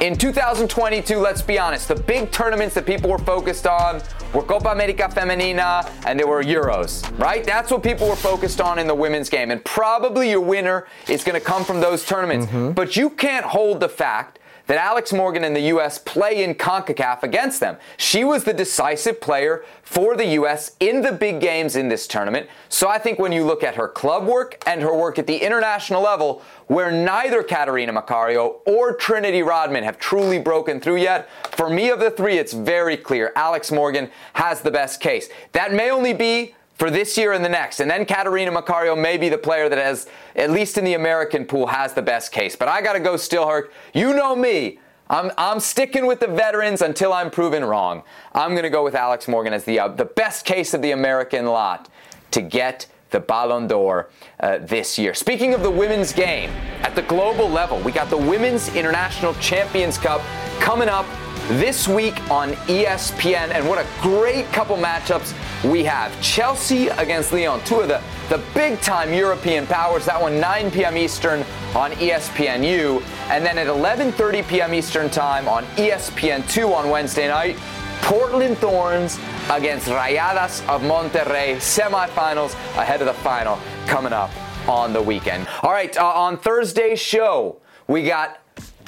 A: in 2022, let's be honest, the big tournaments that people were focused on were Copa America Femenina and there were Euros, right? That's what people were focused on in the women's game. And probably your winner is going to come from those tournaments. Mm-hmm. But you can't hold the fact that Alex Morgan and the U.S. play in CONCACAF against them. She was the decisive player for the U.S. in the big games in this tournament. So I think when you look at her club work and her work at the international level, where neither Catarina Macario or Trinity Rodman have truly broken through yet, for me of the three, it's very clear Alex Morgan has the best case. That may only be for this year and the next. And then Catarina Macario may be the player that has, at least in the American pool, has the best case. But I got to go still Herc. You know me. I'm, I'm sticking with the veterans until I'm proven wrong. I'm going to go with Alex Morgan as the, uh, the best case of the American lot to get the Ballon d'Or uh, this year. Speaking of the women's game, at the global level, we got the Women's International Champions Cup coming up this week on ESPN. And what a great couple matchups we have. Chelsea against Lyon, two of the, the big time European powers. That one 9 p.m. Eastern on ESPNU. And then at 11:30 p.m. Eastern time on ESPN2 on Wednesday night, Portland Thorns against Rayadas of Monterrey, semifinals ahead of the final coming up on the weekend. All right, uh, on Thursday's show, we got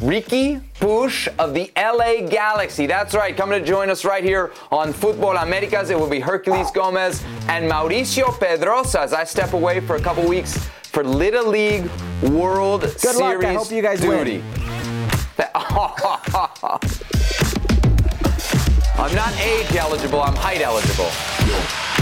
A: Riqui Puig of the LA Galaxy. That's right, coming to join us right here on Futbol Americas. It will be Herculez Gomez and Mauricio Pedroza as I step away for a couple weeks for Little League World
B: Good
A: Series
B: luck. I hope you guys
A: duty.
B: win.
A: I'm not age eligible, I'm height eligible.